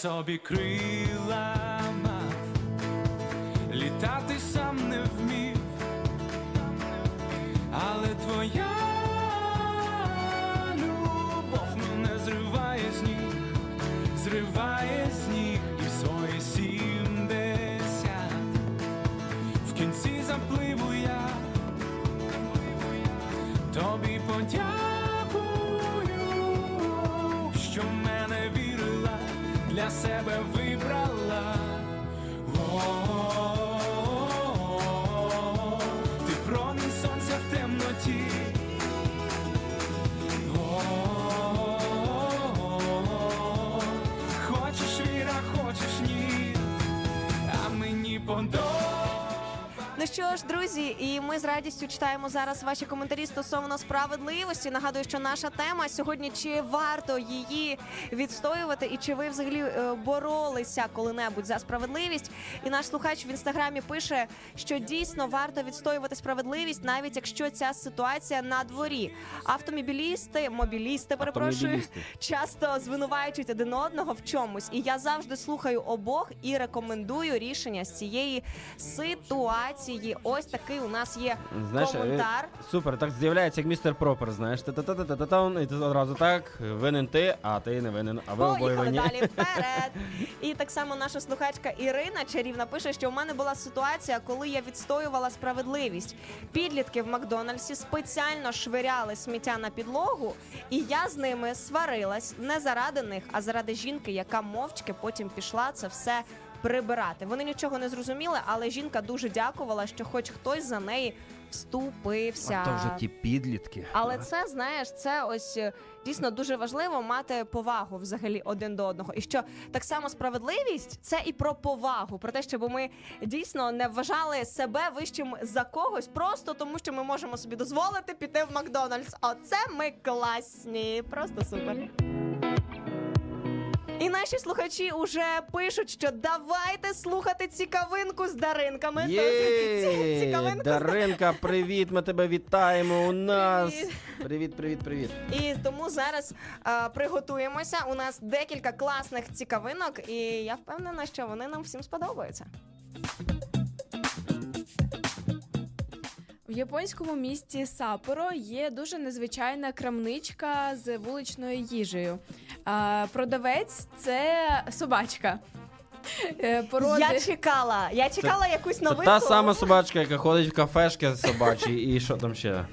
собі крила що ж, друзі, і ми з радістю читаємо зараз ваші коментарі стосовно справедливості. Нагадую, що наша тема сьогодні чи варто її відстоювати, і чи ви взагалі е, боролися коли-небудь за справедливість. І наш слухач в інстаграмі пише, що дійсно варто відстоювати справедливість, навіть якщо ця ситуація на дворі. Автомобілісти, мобілісти, перепрошую, часто звинувачують один одного в чомусь. І я завжди слухаю обох і рекомендую рішення з цієї ситуації. Ось такий у нас є Знаєш, коментар. е, супер, так з'являється як містер Пропер, знаєш, та та та та та та і ти одразу так, винен ти, а ти не винен, а ви обоє Поїхали далі вперед. І так само наша слухачка Ірина чарівна пише, що у мене була ситуація, коли я відстоювала справедливість. Підлітки в Макдональдсі спеціально швиряли сміття на підлогу, і я з ними сварилась не заради них, а заради жінки, яка мовчки потім пішла це все. Прибирати вони нічого не зрозуміли, але жінка дуже дякувала, що хоч хтось за неї вступився. А то вже ті підлітки. Але це знаєш, це ось е, дійсно дуже важливо мати повагу взагалі один до одного. І що так само справедливість це і про повагу, про те, щоб ми дійсно не вважали себе вищим за когось, просто тому що ми можемо собі дозволити піти в Макдональдс. Оце ми класні, просто супер. І наші слухачі вже пишуть, що давайте слухати цікавинку з даринками. Є, цікавинку з Даринка, привіт, ми тебе вітаємо у нас. Привіт. Привіт, привіт, привіт. І тому зараз а, приготуємося. У нас декілька класних цікавинок, і я впевнена, що вони нам всім сподобаються. В японському місті Сапоро є дуже незвичайна крамничка з вуличною їжею. А, продавець це собачка. Е, Породи... Я чекала, я чекала якусь Це новинку. та сама собачка, яка ходить в кафешки собачі, і що там ще?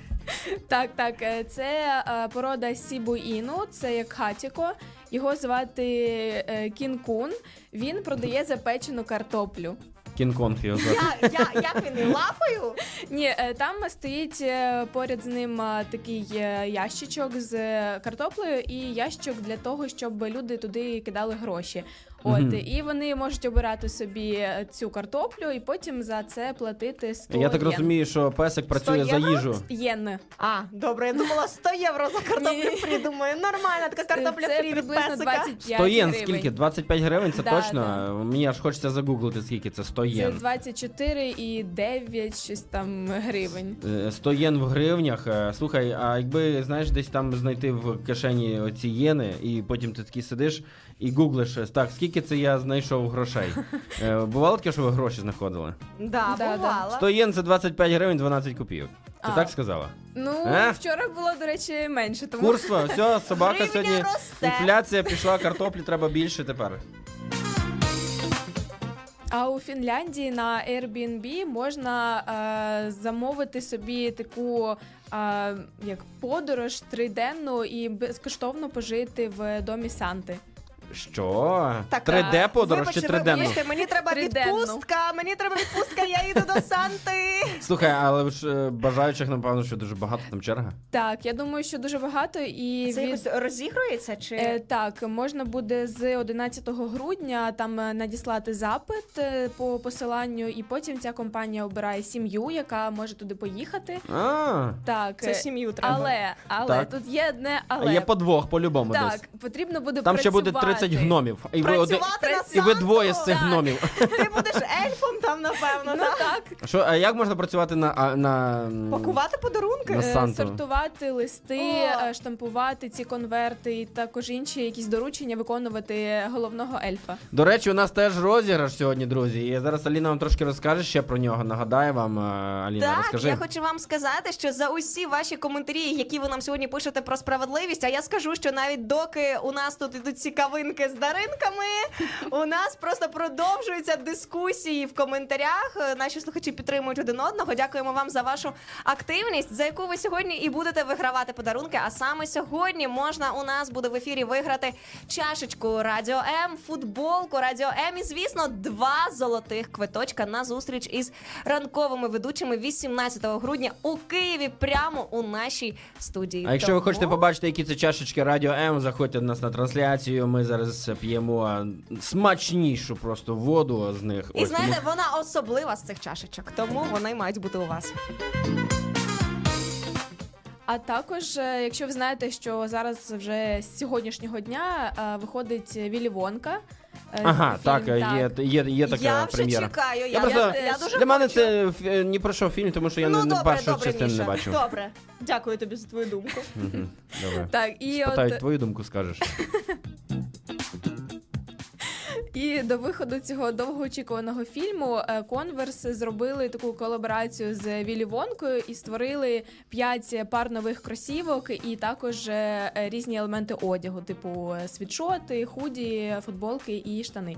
Так, так, е, це е, порода Сібуїну, це як хатіко. Його звати е, Кін-кун. Він продає запечену картоплю. Кінг-Конг його звати. Я, я, як він лапою? Ні, е, там стоїть е, поряд з ним е, такий е, ящичок з е, картоплею і ящик для того, щоб люди туди кидали гроші. От Мгм. і вони можуть обирати собі е, цю картоплю і потім за це платити 100 Я так єн. розумію, що песик працює за їжу. Єн. А, добре, я думала 100 євро за картоплю фрі. Думаю, нормальна така картопля фрі від песика. 25 100 єн, гривень. скільки? 25 гривень, це Да, точно? да. Мені аж хочеться загуглити, скільки це 100 Це 24 і 9 щось там гривень. Е, 100 єн в гривнях. Е, Слухай, а якби знаєш, десь там знайти в кишені оці єни, і потім ти такий сидиш і гуглиш, е, так, скільки це я знайшов грошей. Е, Бувало таке, що ви гроші знаходили? Да, Да, бувала. 100 єн це 25 гривень 12 копійок. Ти А. так сказала? Ну, Е? вчора було, до речі, менше, тому Курство, все, собака Гривня сьогодні. росте. Інфляція пішла, картоплі треба більше тепер. А у Фінляндії на Airbnb можна е, замовити собі таку е, як подорож триденну і безкоштовно пожити в домі Санти. Що? Так, 3D подорож Вибачте, чи 3D? вибачте, мені треба Триденну. відпустка, мені треба відпустка, я їду до Санти. Слухай, але ж е, бажаючих, напевно, що дуже багато там черга. Так, я думаю, що дуже багато і Це від... якось розігрується чи Е, так, можна буде з 11 грудня там е, надіслати запит е, по посиланню, і потім ця компанія обирає сім'ю, яка може туди поїхати. А, Так, це е, сім'ю треба? але, але Так. тут є одне а але. є подвох по-любому Так, десь. потрібно буде Там ще буде працювати. 30 гномів. І ви, Працювати на і ви Санту? двоє з цих Так. гномів. Ти будеш ельфом там, напевно, Ну так? так, Що, а як можна працювати на, а, на м, Пакувати подарунки? На Е, Санту. сортувати листи, О. е, штампувати ці конверти і також інші якісь доручення виконувати головного ельфа. До речі, у нас теж розіграш сьогодні, друзі. І зараз Аліна вам трошки розкаже ще про нього. Нагадаю вам, е, Аліна, Так, розкажи. я хочу вам сказати, що за усі ваші коментарі, які ви нам сьогодні пишете про справедливість, а я скажу, що навіть доки у нас тут ідуть цікавинки з даринками, у нас просто продовжуються дискусії в коментарях. Наші слухачі підтримують один одного. Дякуємо вам за вашу активність, за яку ви сьогодні і будете вигравати подарунки. А саме сьогодні можна у нас буде в ефірі виграти чашечку Радіо М, футболку Радіо М і, звісно, два золотих квиточка на зустріч із ранковими ведучими 18 грудня у Києві, прямо у нашій студії. А якщо ви хочете побачити, які це чашечки Радіо М, заходьте до нас на трансляцію. Ми зараз п'ємо смачнішу просто воду з них. І Ось тому- знаєте, вона особлива з цих чашечок, тому вони мають бути у вас. А також, е, якщо ви знаєте, що зараз вже з сьогоднішнього дня е, виходить Вілі Вонка. е, Ага, фільм, так, є, є, є така я вже прем'єра. чекаю. Я, Я просто- я, я дуже Для мене хочу. це е, ні про що фільм, тому що я ну, не, не добре, першу добре, частину Міша. не бачу. Добре, дякую тобі за твою думку. Мгм, Добре. Так, і Питають, от твою думку скажеш. і до виходу цього довгоочікуваного фільму Конверс зробили таку колаборацію з Вілі Вонкою і створили п'ять пар нових кросівок і також е, різні елементи одягу, типу е, світшоти, худі, футболки і штани.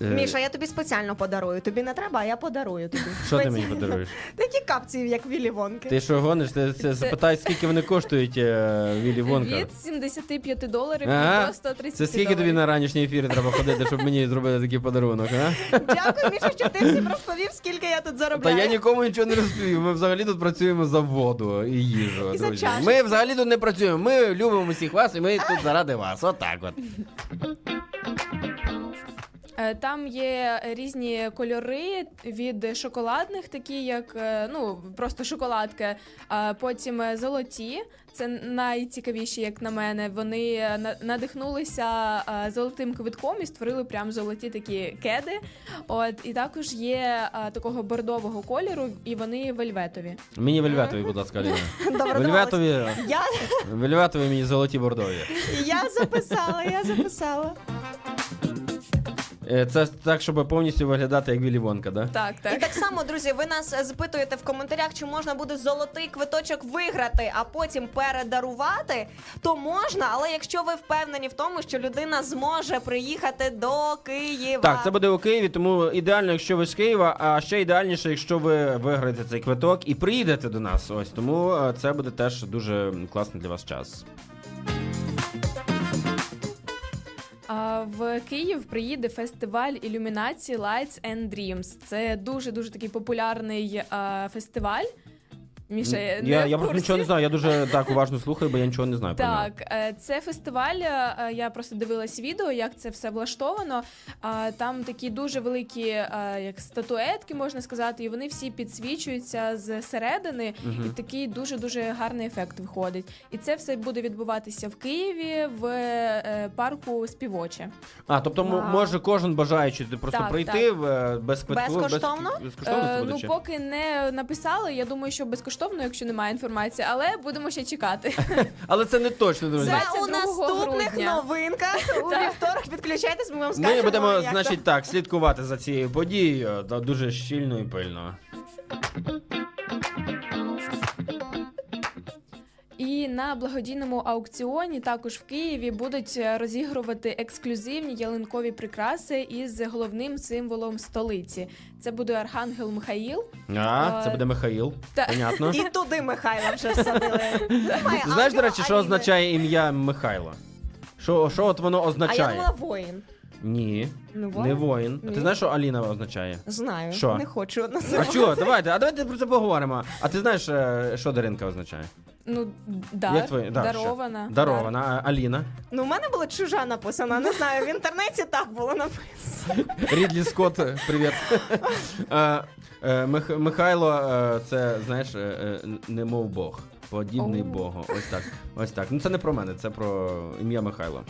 Е, Міша, я тобі спеціально подарую. Тобі не треба, а я подарую тобі. Що ти мені подаруєш? Такі капці, як Вілі Вонки. Ти що гониш? Ти це запитай, скільки вони коштують е, Вілі Вонка. Від 75 доларів Ага. до 130 Це скільки тобі доларів. на ранішні ефіри треба ходити, щоб мені зробити такий подарунок, а? Дякую, Міша, що ти всім розповів, скільки я тут Та заробляю. я нікому нічого не розповів. Ми взагалі тут працюємо за воду і їжу. І за друзі. чашечки. Ми взагалі тут не працюємо. Ми любимо всіх вас, і ми тут заради вас. Отак от. Е, Там є різні кольори від шоколадних, такі як е, ну просто шоколадки, а потім е, золоті. Це найцікавіші, як на мене. Вони надихнулися золотим квитком і створили прям золоті такі кеди. От і також є такого бордового кольору, і вони вельветові. Мені вельветові, будь ласка, домовились. Вельветові, Я, вельветові мені золоті бордові. я записала, я записала. Е, Це так, щоб повністю виглядати як Вілі Вонка, да? Так, І так. так само, друзі, ви нас запитуєте в коментарях, чи можна буде золотий квиточок виграти, а потім передарувати, то можна, але якщо ви впевнені в тому, що людина зможе приїхати до Києва. Так, це буде у Києві, тому ідеально, якщо ви з Києва, а ще ідеальніше, якщо ви виграєте цей квиток і приїдете до нас. Ось тому е, це буде теж дуже класний для вас час. В Київ приїде фестиваль ілюмінації Lights and Dreams. Це дуже дуже такий популярний фестиваль. Міша, я, не я, в просто нічого не знаю, я дуже так уважно слухаю, бо я нічого не знаю про нього. Так, е, це фестиваль. е, Я просто дивилась відео, як це все влаштовано. Там такі дуже великі, е, як статуетки, можна сказати, і вони всі підсвічуються зсередини, і такий дуже дуже гарний ефект виходить. І це все буде відбуватися в Києві в парку співоче. А, тобто Вау. може кожен бажаючий просто Так, прийти в, е, без квитку. Безкоштовно? Без, безкоштовно Е, ну, поки не написали, я думаю, що безкоштовно, якщо немає інформації, але будемо ще чекати. Але це не точно, друзі. Це у 22 наступних грудня. новинках. У Так. вівторок підключайтесь, ми вам скажемо. Ми будемо, як значить, так, слідкувати за цією подією та дуже щільно і пильно. І на благодійному аукціоні також в Києві будуть е, розігрувати ексклюзивні ялинкові прикраси із головним символом столиці. Це буде Архангел Михаїл. А, це Е, буде Михаїл. та- Понятно. І туди Михайла вже всадили. Знаєш, до речі, що означає ім'я Михайла? Що, що от воно А я означає? думала воїн. Ні, Ну, не воїн. А Ні. ти знаєш, що Аліна означає? Знаю, Що? не хочу А називати. чого? Давайте, а давайте про це поговоримо. А ти знаєш, е, що Даринка означає? Ну, дар, Як твоє- да, дарована. що? Дарована. А Аліна? Ну, в мене була чужа написана, не знаю, в інтернеті так було написано. Рідлі Скотт, привіт. Е, е, Мих- Михайло, е, це, знаєш, е, е, немов Бог. Подібний. Богу. Ось так. Ось так. Ну це не про мене, це про ім'я Михайло.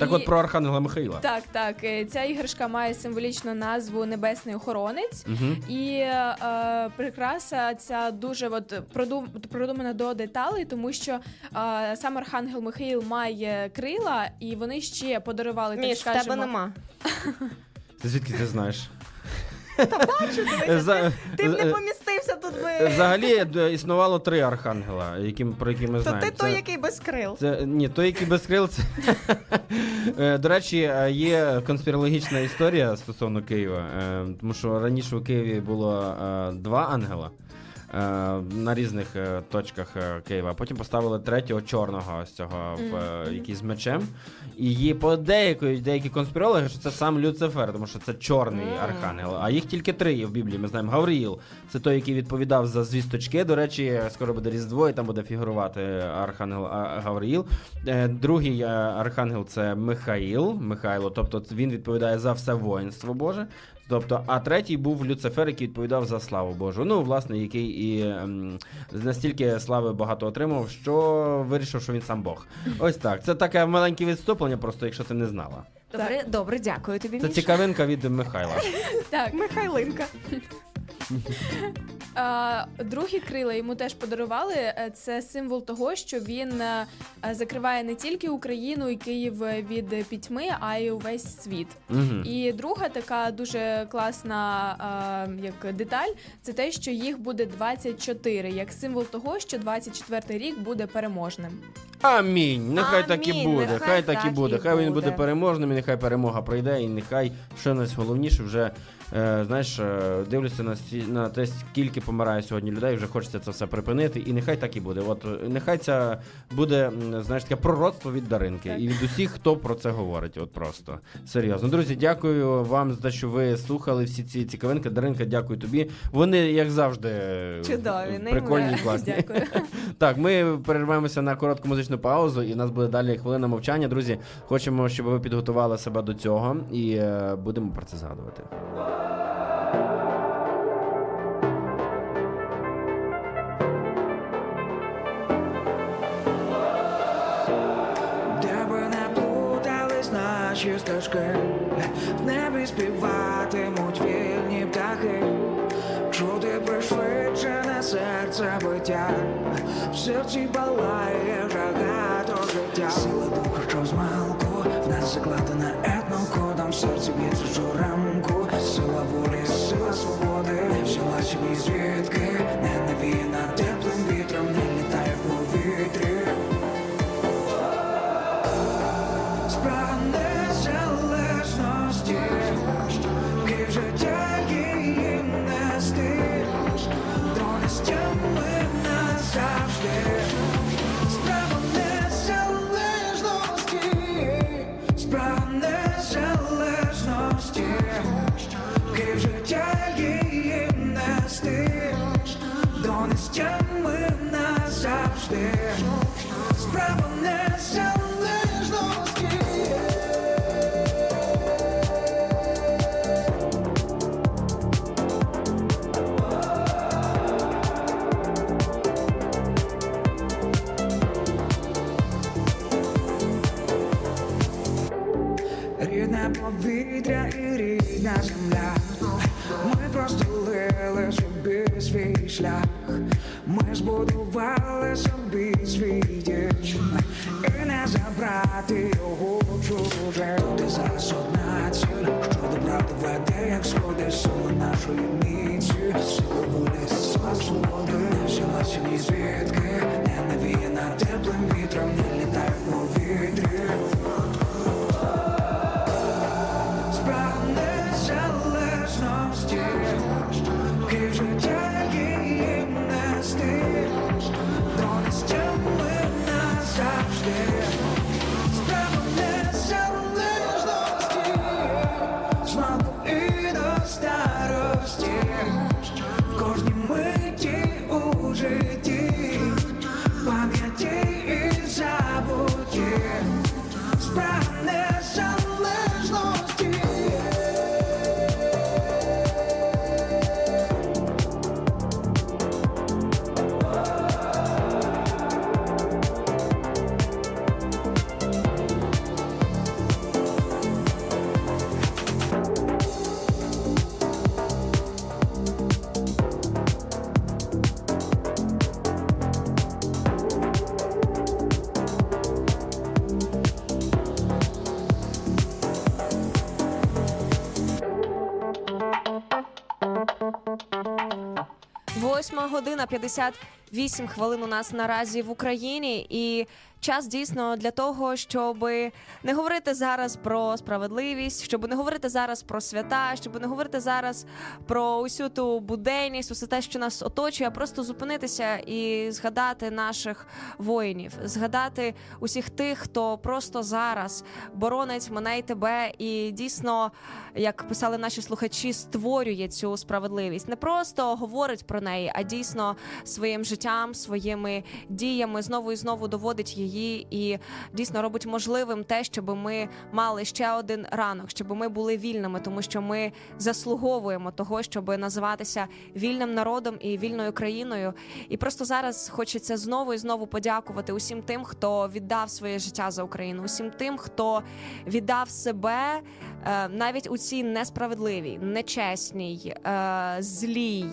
Так І- от про Архангела Михаїла. Так, так. е, Ця іграшка має символічну назву Небесний охоронець. Угу. І е, прикраса ця дуже от продум, продумана до деталей, тому що е, сам Архангел Михаїл має крила, і вони ще подарували так Міш, в тебе нема. Звідки ти знаєш? Та Бачу, ти б не е, помістився тут би. Взагалі існувало три архангела, які, про які ми То знаємо. ти той, Це- який без крил. Це ні, той, який без крил. Це... Е, До речі, е, є конспірологічна історія стосовно Києва, е, тому що раніше у Києві було е, два ангела. Е, На різних е, точках е, Києва. Потім поставили третього чорного ось цього, в, який з мечем. І є подейкують деякі конспірологи, що це сам Люцифер, тому що це чорний архангел. А їх тільки три є в Біблії. Ми знаємо Гавріїл. Це той, який відповідав за звісточки. До речі, скоро буде Різдво, і там буде фігурувати архангел. Е, Другий архангел це Михаїл, Михайло, тобто він відповідає за все воїнство Боже. Тобто, а третій був Люцифер, який відповідав за славу Божу. Ну, власне, який і ем, настільки слави багато отримав, що вирішив, що він сам Бог. Ось так. Це таке маленьке відступлення, просто якщо ти не знала. Добре, добре, дякую тобі. Це Міша. цікавинка від Михайла. Так, Михайлинка. А, другі крила йому теж подарували. Е, Це символ того, що він е, е, закриває не тільки Україну і Київ від пітьми, а й увесь світ. І друга така дуже класна е, як деталь це те, що їх буде 24, як символ того, що 24 рік буде переможним. Амінь. Нехай так і буде. Нехай Хай так і буде. і Хай він буде буде. переможним, і нехай перемога прийде, і нехай що найголовніше вже. Е, знаєш, е, дивлюся на, на те, скільки помирає сьогодні людей, вже хочеться це все припинити, і нехай так і буде. От нехай це буде, знаєш, таке пророцтво від Даринки Так. і від усіх, хто про це говорить. От просто серйозно. Друзі, дякую вам за те, що ви слухали всі ці цікавинки. Даринка, дякую тобі. Вони, як завжди, Чудові, прикольні, і класні. Дякую. Так, ми перерваємося на коротку музичну паузу, і у нас буде далі хвилина мовчання. Друзі, хочемо, щоб ви підготували себе до цього, і е, будемо про це згадувати. Наші стежки, в небі співатимуть вільні птахи, чути пришвидшене серце биття, в серці палає жага життя. Сила духа, що змалку, в нас закладена етнокодом, в серці б'ється щоранку, не взялася година 58 хвилин у нас наразі в Україні, і час дійсно для того, щоб не говорити зараз про справедливість, щоб не говорити зараз про свята, щоб не говорити зараз про усю ту буденність, усе те, що нас оточує, а просто зупинитися і згадати наших воїнів, згадати усіх тих, хто просто зараз боронить мене і тебе, і дійсно, як писали наші слухачі, створює цю справедливість. Не просто говорить про неї, а дійсно своїм життям, своїми діями знову і знову доводить її і дійсно робить можливим те, щоб ми мали ще один ранок, щоб ми були вільними, тому що ми заслуговуємо того, щоб називатися вільним народом і вільною країною. І просто зараз хочеться знову і знову подякувати усім тим, хто віддав своє життя за Україну, усім тим, хто віддав себе е, навіть у цій несправедливій, нечесній, е, злій.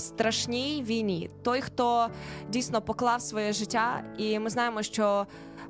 Страшній війні, той, хто дійсно поклав своє життя, і ми знаємо, що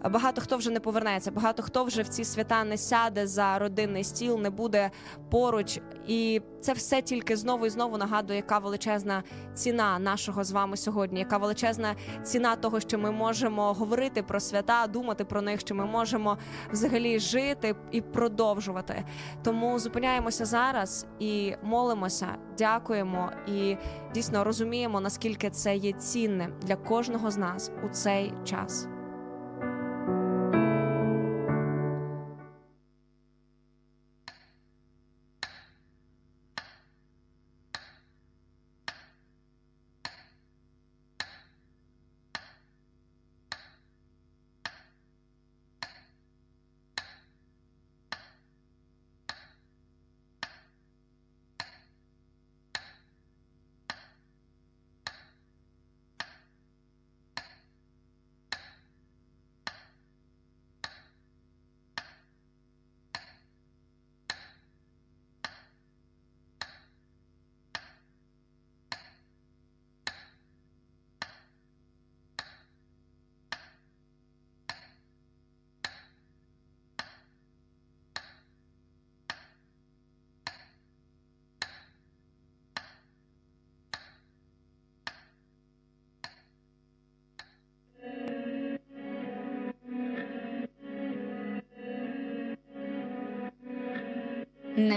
багато хто вже не повернеться, багато хто вже в ці свята не сяде за родинний стіл, не буде поруч, і це все тільки знову і знову нагадує, яка величезна ціна нашого з вами сьогодні, яка величезна ціна того, що ми можемо говорити про свята, думати про них, що ми можемо взагалі жити і продовжувати. Тому зупиняємося зараз і молимося, дякуємо і дійсно розуміємо, наскільки це є цінним для кожного з нас у цей час.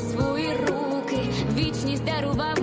свої руки. Вічність дарував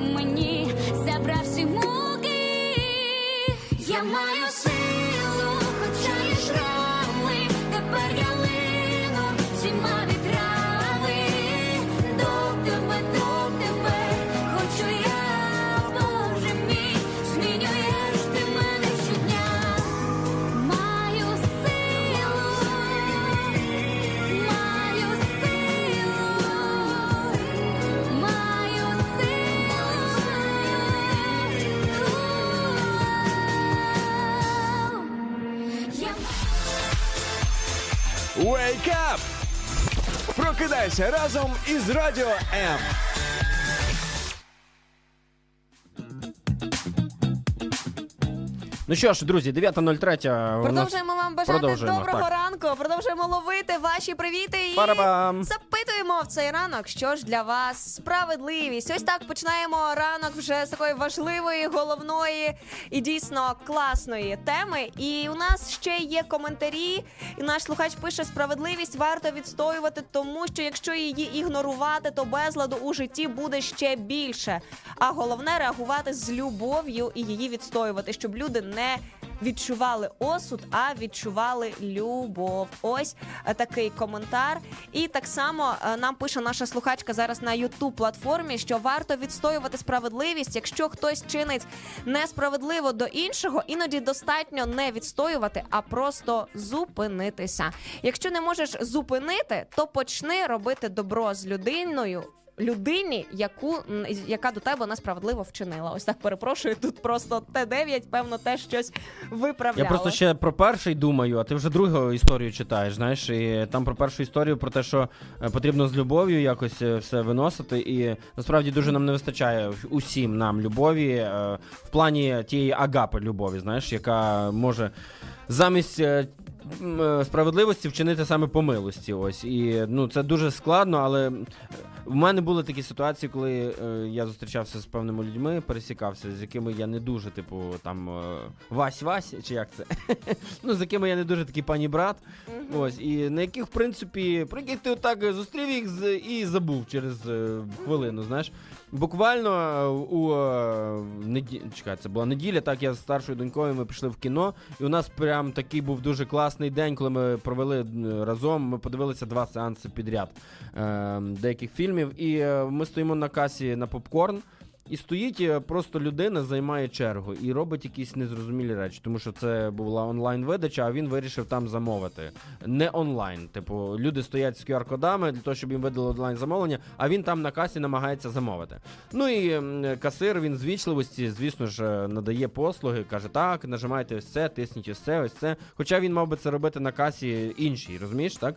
Прокидайся разом із Радіо М. Ну що ж, друзі, 9.03. у нас- Продовжуємо вам бажати Продовжуємо, доброго так. ранку. Продовжуємо ловити ваші привіти і Парабам. запитуємо в цей ранок, що ж для вас справедливість. Ось так починаємо ранок вже з такої важливої, головної і дійсно класної теми. І у нас ще є коментарі. І наш слухач пише: справедливість варто відстоювати, тому що якщо її ігнорувати, то безладу у житті буде ще більше. А головне реагувати з любов'ю і її відстоювати, щоб люди не відчували осуд, а відчували любов. Ось е, такий коментар. І так само е, нам пише наша слухачка зараз на youtube платформі, що варто відстоювати справедливість, якщо хтось чинить несправедливо до іншого, іноді достатньо не відстоювати, а просто зупинитися. Якщо не можеш зупинити, то почни робити добро з людиною. Людині, яку яка до тебе несправедливо вчинила. Ось так перепрошую. Тут просто Т9, певно, теж щось виправляло. Я просто ще про перший думаю, а ти вже другу історію читаєш. Знаєш, і там про першу історію про те, що е, потрібно з любов'ю якось е, все виносити. І насправді дуже нам не вистачає усім нам любові е, в плані тієї агапи любові, знаєш, яка може замість. Е, Справедливості вчинити саме по милості. Ось і ну це дуже складно, але е, в мене були такі ситуації, коли е, я зустрічався з певними людьми, пересікався, з якими я не дуже, типу, там Вась Вась, чи як це? ну, з якими я не дуже такий пані брат. Ось, і на яких, в принципі, про яких ти отак зустрів їх з- і забув через хвилину, знаєш. Буквально е, у е. Чекай, це була неділя, так я з старшою донькою ми пішли в кіно, і у нас прям такий був дуже класний день, коли ми провели разом. Ми подивилися два сеанси підряд е, деяких фільмів. І е, ми стоїмо на касі на попкорн. І стоїть е, просто людина, займає чергу і робить якісь незрозумілі речі, тому що це була онлайн-видача, а він вирішив там замовити. Не онлайн. Типу, люди стоять з QR-кодами для того, щоб їм видали онлайн замовлення, а він там на касі намагається замовити. Ну і касир він з вічливості, звісно ж, е, надає послуги, каже: так, нажимайте ось це, тисніть ось це, ось це. Хоча він мав би це робити на касі іншій, розумієш, так?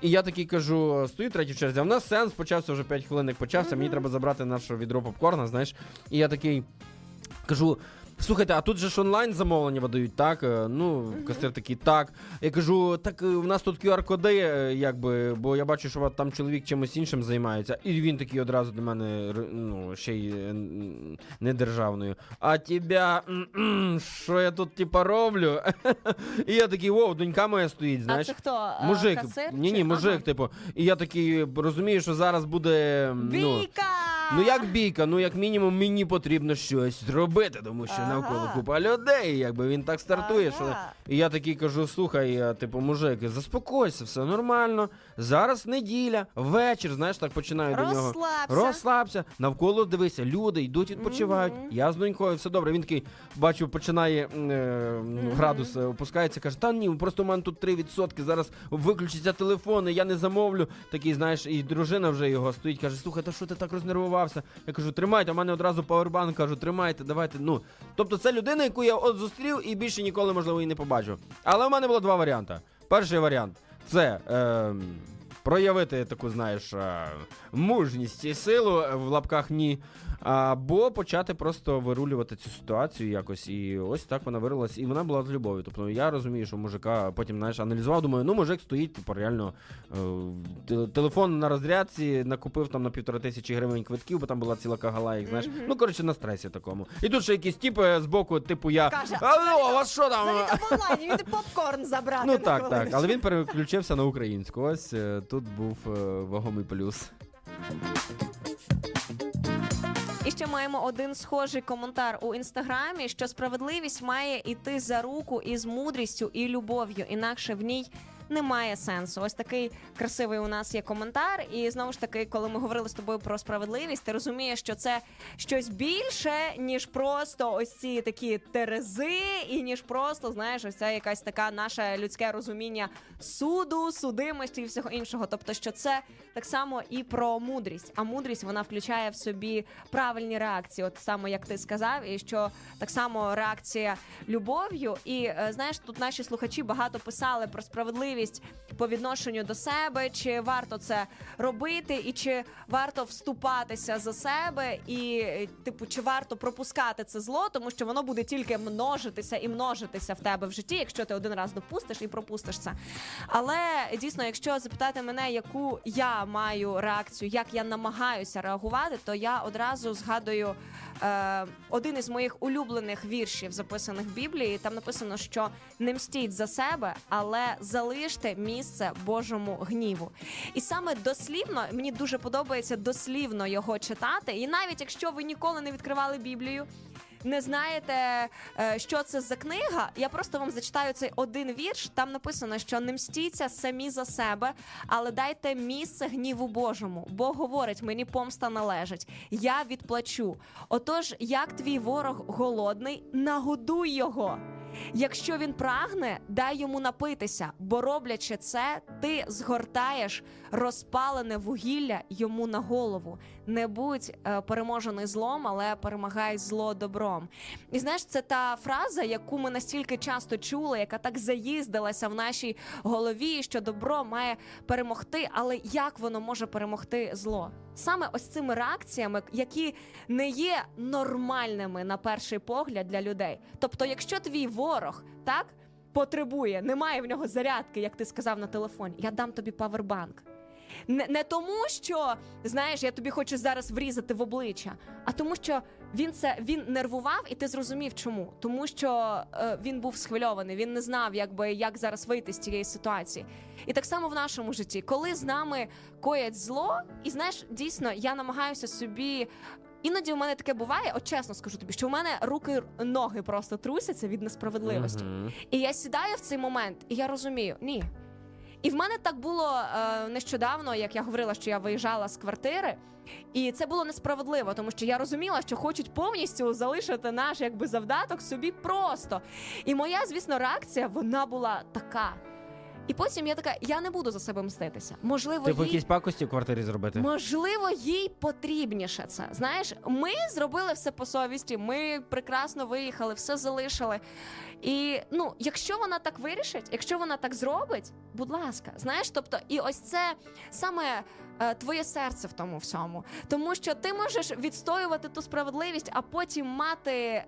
І я такий кажу: стою третій в черзі, а в нас сеанс почався вже 5 хвилин, як почався. Мені треба забрати наше відро попкорна, знаєш. І я такий кажу. Слухайте, а тут же ж онлайн замовлення видають, так? Е, Ну, касир такий, так. Я кажу, так е, в нас тут QR-коди, е, якби, бо я бачу, що там чоловік чимось іншим займається. І він такий одразу до мене, ну, ще й не державною. А тебе, що я тут типа роблю? І я такий, вау, донька моя стоїть, знаєш. А це хто? Мужик, Касир? ні, ні, мужик, Ага. типу. І я такий розумію, що зараз буде. Ну, Бійка! Ну як бійка, ну як мінімум мені потрібно щось зробити, тому що. Навколо купа людей, якби він так стартує. Що... І я такий кажу: слухай, я, типу, мужик, заспокойся, все нормально. Зараз неділя, вечір, знаєш, так починаю до нього. Розслабся. Розслабся. Навколо дивися, люди йдуть, відпочивають. Я з донькою, все добре. Він такий, бачу, починає е, градус е, опускається, каже: Та ні, просто у мене тут 3%, зараз виключаться телефони, я не замовлю. Такий, знаєш, і дружина вже його стоїть, каже: слухай, та що ти так рознервувався? Я кажу, тримайте, у мене одразу павербанк, кажу, тримайте, давайте. Ну. Тобто це людина, яку я от зустрів і більше ніколи, можливо, її не побачу. Але в мене було два варіанти. Перший варіант це. Е, Проявити таку, знаєш, е, мужність і силу е, в лапках ні. Або почати просто вирулювати цю ситуацію якось. І ось так вона вирилась. І вона була з любов'ю. Тобто я розумію, що мужика потім знаєш, аналізував, думаю, ну мужик стоїть, типу, реально е, телефон на розрядці, накупив там на півтора тисячі гривень квитків, бо там була ціла кагала, їх знаєш. Ну, коротше, на стресі такому. І тут ще якісь типи з боку, типу, я. Каже, а ну, у вас що там? Завітав він попкорн забрати. Ну на так, так. Але він переключився на українську. Ось е, тут був е, вагомий плюс. Ще маємо один схожий коментар у інстаграмі, що справедливість має йти за руку із мудрістю і любов'ю, інакше в ній. Немає сенсу. Ось такий красивий у нас є коментар. І знову ж таки, коли ми говорили з тобою про справедливість, ти розумієш, що це щось більше, ніж просто ось ці такі терези, і ніж просто знаєш, ось це якась така наше людське розуміння суду, судимості і всього іншого. Тобто, що це так само і про мудрість. А мудрість вона включає в собі правильні реакції, от саме як ти сказав, і що так само реакція любов'ю. І е, знаєш, тут наші слухачі багато писали про справедливість справедливість по відношенню до себе, чи варто це робити, і чи варто вступатися за себе, і е, типу, чи варто пропускати це зло, тому що воно буде тільки множитися і множитися в тебе в житті, якщо ти один раз допустиш і пропустиш це. Але дійсно, якщо запитати мене, яку я маю реакцію, як я намагаюся реагувати, то я одразу згадую е, один із моїх улюблених віршів, записаних в Біблії. Там написано, що не мстіть за себе, але залиште місце Божому гніву. І саме дослівно мені дуже подобається дослівно його читати. І навіть якщо ви ніколи не відкривали Біблію. Не знаєте, е, що це за книга? Я просто вам зачитаю цей один вірш. Там написано, що не мстіться самі за себе, але дайте місце гніву Божому. Бог говорить, мені помста належить. Я відплачу. Отож, як твій ворог голодний, нагодуй його. Якщо він прагне, дай йому напитися, бо роблячи це, ти згортаєш розпалене вугілля йому на голову. Не будь е, переможений злом, але перемагай зло добром. І знаєш, це та фраза, яку ми настільки часто чули, яка так заїздилася в нашій голові, що добро має перемогти, але як воно може перемогти зло? Саме ось цими реакціями, які не є нормальними на перший погляд для людей. Тобто, якщо твій ворог так потребує, немає в нього зарядки, як ти сказав на телефоні, я дам тобі павербанк. Не, не тому, що знаєш, я тобі хочу зараз врізати в обличчя, а тому, що він це він нервував, і ти зрозумів, чому. Тому що е, він був схвильований, він не знав, якби як зараз вийти з цієї ситуації. І так само в нашому житті, коли з нами коять зло, і знаєш, дійсно я намагаюся собі. Іноді у мене таке буває, от чесно скажу тобі, що у мене руки ноги просто трусяться від несправедливості. Мгм. І я сідаю в цей момент, і я розумію, ні. І в мене так було е, нещодавно, як я говорила, що я виїжджала з квартири, і це було несправедливо, тому що я розуміла, що хочуть повністю залишити наш якби завдаток собі просто. І моя, звісно, реакція вона була така. І потім я така: я не буду за себе мститися. Можливо, Типу їй... якісь пакості в квартирі зробити. Можливо, їй потрібніше це. Знаєш, ми зробили все по совісті, ми прекрасно виїхали, все залишили. І ну, якщо вона так вирішить, якщо вона так зробить, будь ласка, знаєш, тобто, і ось це саме е, твоє серце в тому всьому. Тому що ти можеш відстоювати ту справедливість, а потім мати е,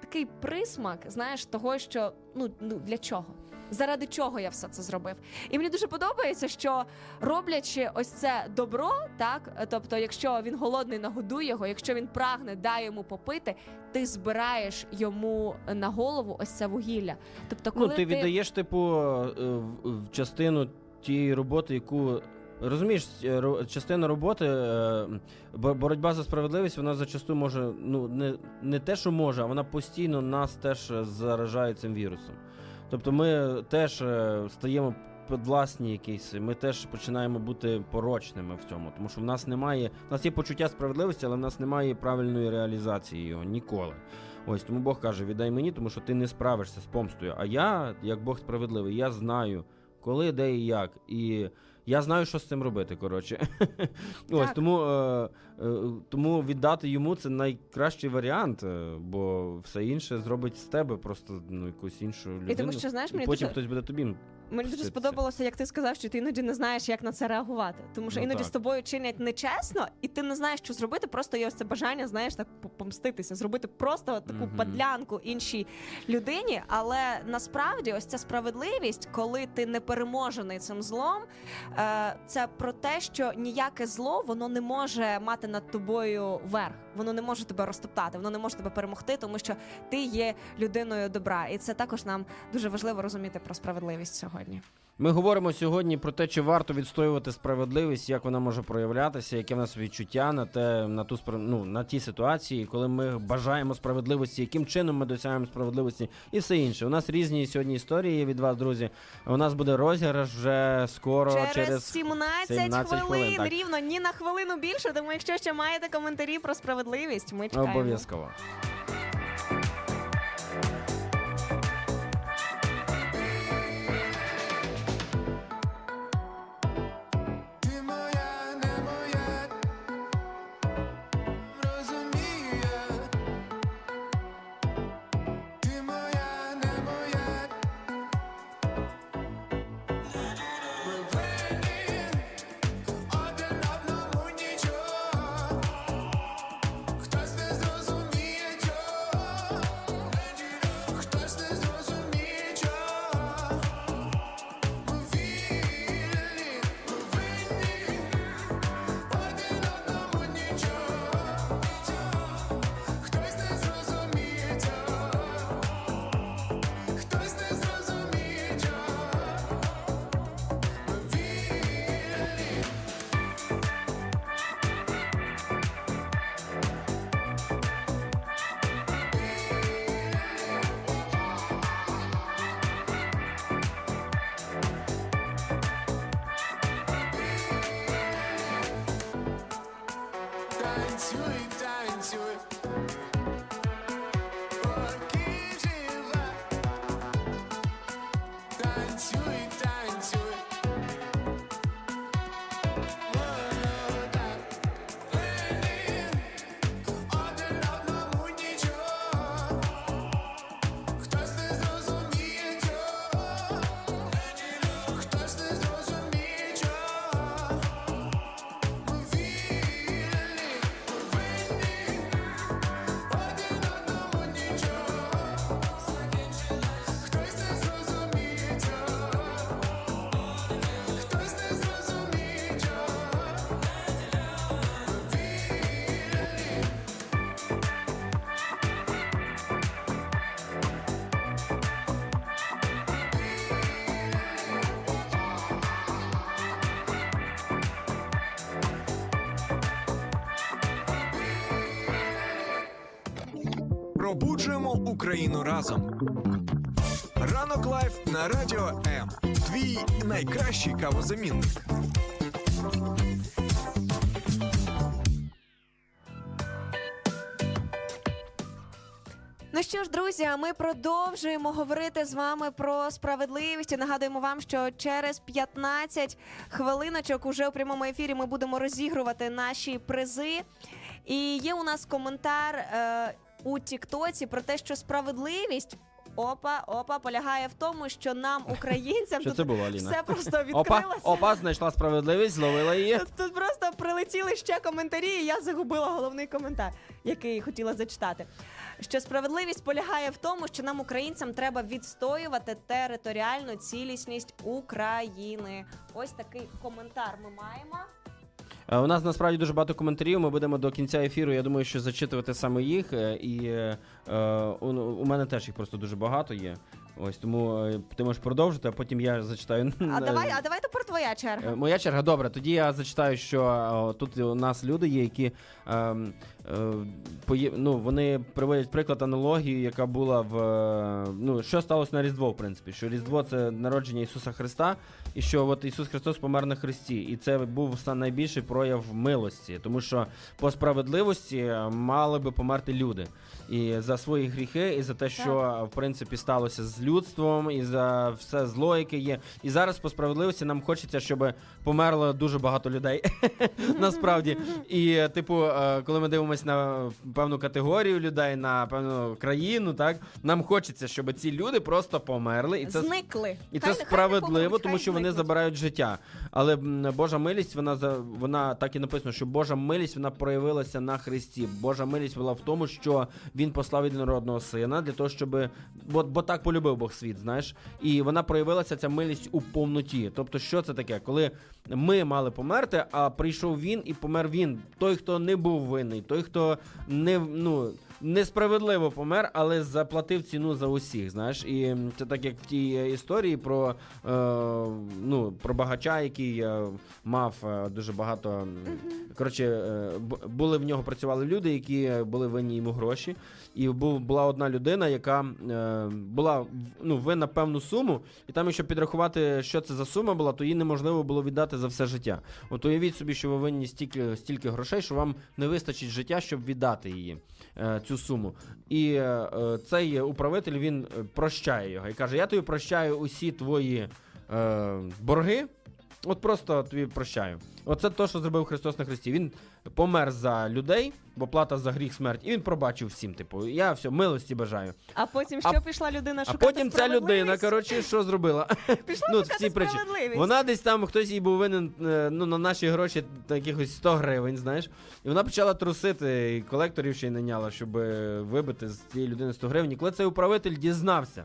такий присмак, знаєш, того, що ну, ну для чого? Заради чого я все це зробив? І мені дуже подобається, що роблячи ось це добро, так тобто, якщо він голодний, нагодуй його, якщо він прагне, дай йому попити, ти збираєш йому на голову ось це вугілля. Тобто, коли Ну, ти віддаєш, типу, е, в- частину тієї роботи, яку. Розумієш, е, частина роботи, е, боротьба за справедливість, вона зачасту може, ну, не, не те, що може, а вона постійно нас теж заражає цим вірусом. Тобто ми теж е, стаємо підвласні якісь, ми теж починаємо бути порочними в цьому, тому що в нас немає, в нас є почуття справедливості, але в нас немає правильної реалізації його ніколи. Ось тому Бог каже: віддай мені, тому що ти не справишся з помстою. А я, як Бог справедливий, я знаю, коли, де і як. І я знаю, що з цим робити. Коротше, ось тому, е, е, тому віддати йому це найкращий варіант, е, бо все інше зробить з тебе просто ну якусь іншу людину. І тому що, знаєш, мені потім хтось буде тобі. Мені дуже це. сподобалося, як ти сказав, що ти іноді не знаєш, як на це реагувати. Тому що Ну, іноді так. з тобою чинять нечесно, і ти не знаєш, що зробити. Просто є ось це бажання, знаєш, так помститися, зробити просто таку Мгм. падлянку іншій людині. Але насправді, ось ця справедливість, коли ти не переможений цим злом, е, це про те, що ніяке зло воно не може мати над тобою верх. Воно не може тебе розтоптати, воно не може тебе перемогти, тому що ти є людиною добра. І це також нам дуже важливо розуміти про справедливість сьогодні. Ми говоримо сьогодні про те, чи варто відстоювати справедливість, як вона може проявлятися, яке в нас відчуття на те, на ту ну, на ті ситуації, коли ми бажаємо справедливості, яким чином ми досягаємо справедливості, і все інше. У нас різні сьогодні історії від вас, друзі. У нас буде розіграш вже скоро через, через 17, 17 хвилин, хвилин, так. рівно ні на хвилину більше. Тому якщо ще маєте коментарі про справедливість, ми чекаємо. обов'язково. Пробуджуємо Україну разом. Ранок Live на радіо М. Твій найкращий кавозамінник. Ну що ж, друзі, ми продовжуємо говорити з вами про справедливість. І нагадуємо вам, що через 15 хвилиночок уже у прямому ефірі ми будемо розігрувати наші призи. І є у нас коментар е, у Тіктоці про те, що справедливість. Опа, опа, полягає в тому, що нам, українцям, Що тут це було, Аліна? все просто Опа, опа, знайшла справедливість, зловила її. Тут, тут просто прилетіли ще коментарі, і я загубила головний коментар, який хотіла зачитати. Що справедливість полягає в тому, що нам, українцям, треба відстоювати територіальну цілісність України. Ось такий коментар ми маємо. Е, У нас насправді дуже багато коментарів. Ми будемо до кінця ефіру. Я думаю, що зачитувати саме їх. е, І е, у, мене теж їх просто дуже багато є. Ось тому ти можеш продовжити, а потім я зачитаю. А давай, а давай тепер твоя черга. Моя черга, добре. Тоді я зачитаю, що тут у нас люди є, які ем, ну, вони приводять приклад аналогію, яка була в е, ну, що сталося на Різдво, в принципі. Що Різдво це народження Ісуса Христа, і що от Ісус Христос помер на Христі. І це був найбільший прояв милості, тому що по справедливості е, мали би померти люди. І за свої гріхи, і за те, що в принципі сталося з людством, і за все зло, яке є. І зараз по справедливості нам хочеться, щоб померло дуже багато людей. Насправді. І, типу, е, коли ми дивимося на певну категорію людей, на певну країну, так нам хочеться, щоб ці люди просто померли. І це Зникли. і це справедливо, тому що вони забирають життя. Але Божа милість, вона за вона так і написано, що Божа милість вона проявилася на Христі. Божа милість була в тому, що він послав єдинородного сина для того, щоб бо, бо так полюбив Бог світ, знаєш, і вона проявилася ця милість у повноті. Тобто, що це таке? Коли ми мали померти, а прийшов він і помер він. Той, хто не був винний, той, хто не ну. Несправедливо помер, але заплатив ціну за усіх. Знаєш, і це так як в тій е, історії про, е, ну, про багача, який е, мав е, дуже багато. Коротше, були в нього працювали люди, які були винні йому гроші. І був, була одна людина, яка е, була ну, винна певну суму, і там, якщо підрахувати, що це за сума була, то її неможливо було віддати за все життя. От уявіть собі, що ви винні стільки, стільки грошей, що вам не вистачить життя, щоб віддати її, е, цю суму. І е, е, цей управитель він е, прощає його і каже: Я тобі прощаю усі твої е, борги. От просто тобі прощаю. Оце те, що зробив Христос на Христі. Він помер за людей, бо плата за гріх смерть, і він пробачив всім. Типу, я все, милості бажаю. А потім А- що пішла людина А потім ця людина, коротше, що зробила? Пішла ну, шукати справедливість. Вона десь там хтось їй був винен е, ну, на наші гроші та якихось 100 гривень, знаєш. І вона почала трусити, і колекторів ще й наняла, щоб е, вибити з цієї людини 100 гривень. І коли цей управитель дізнався,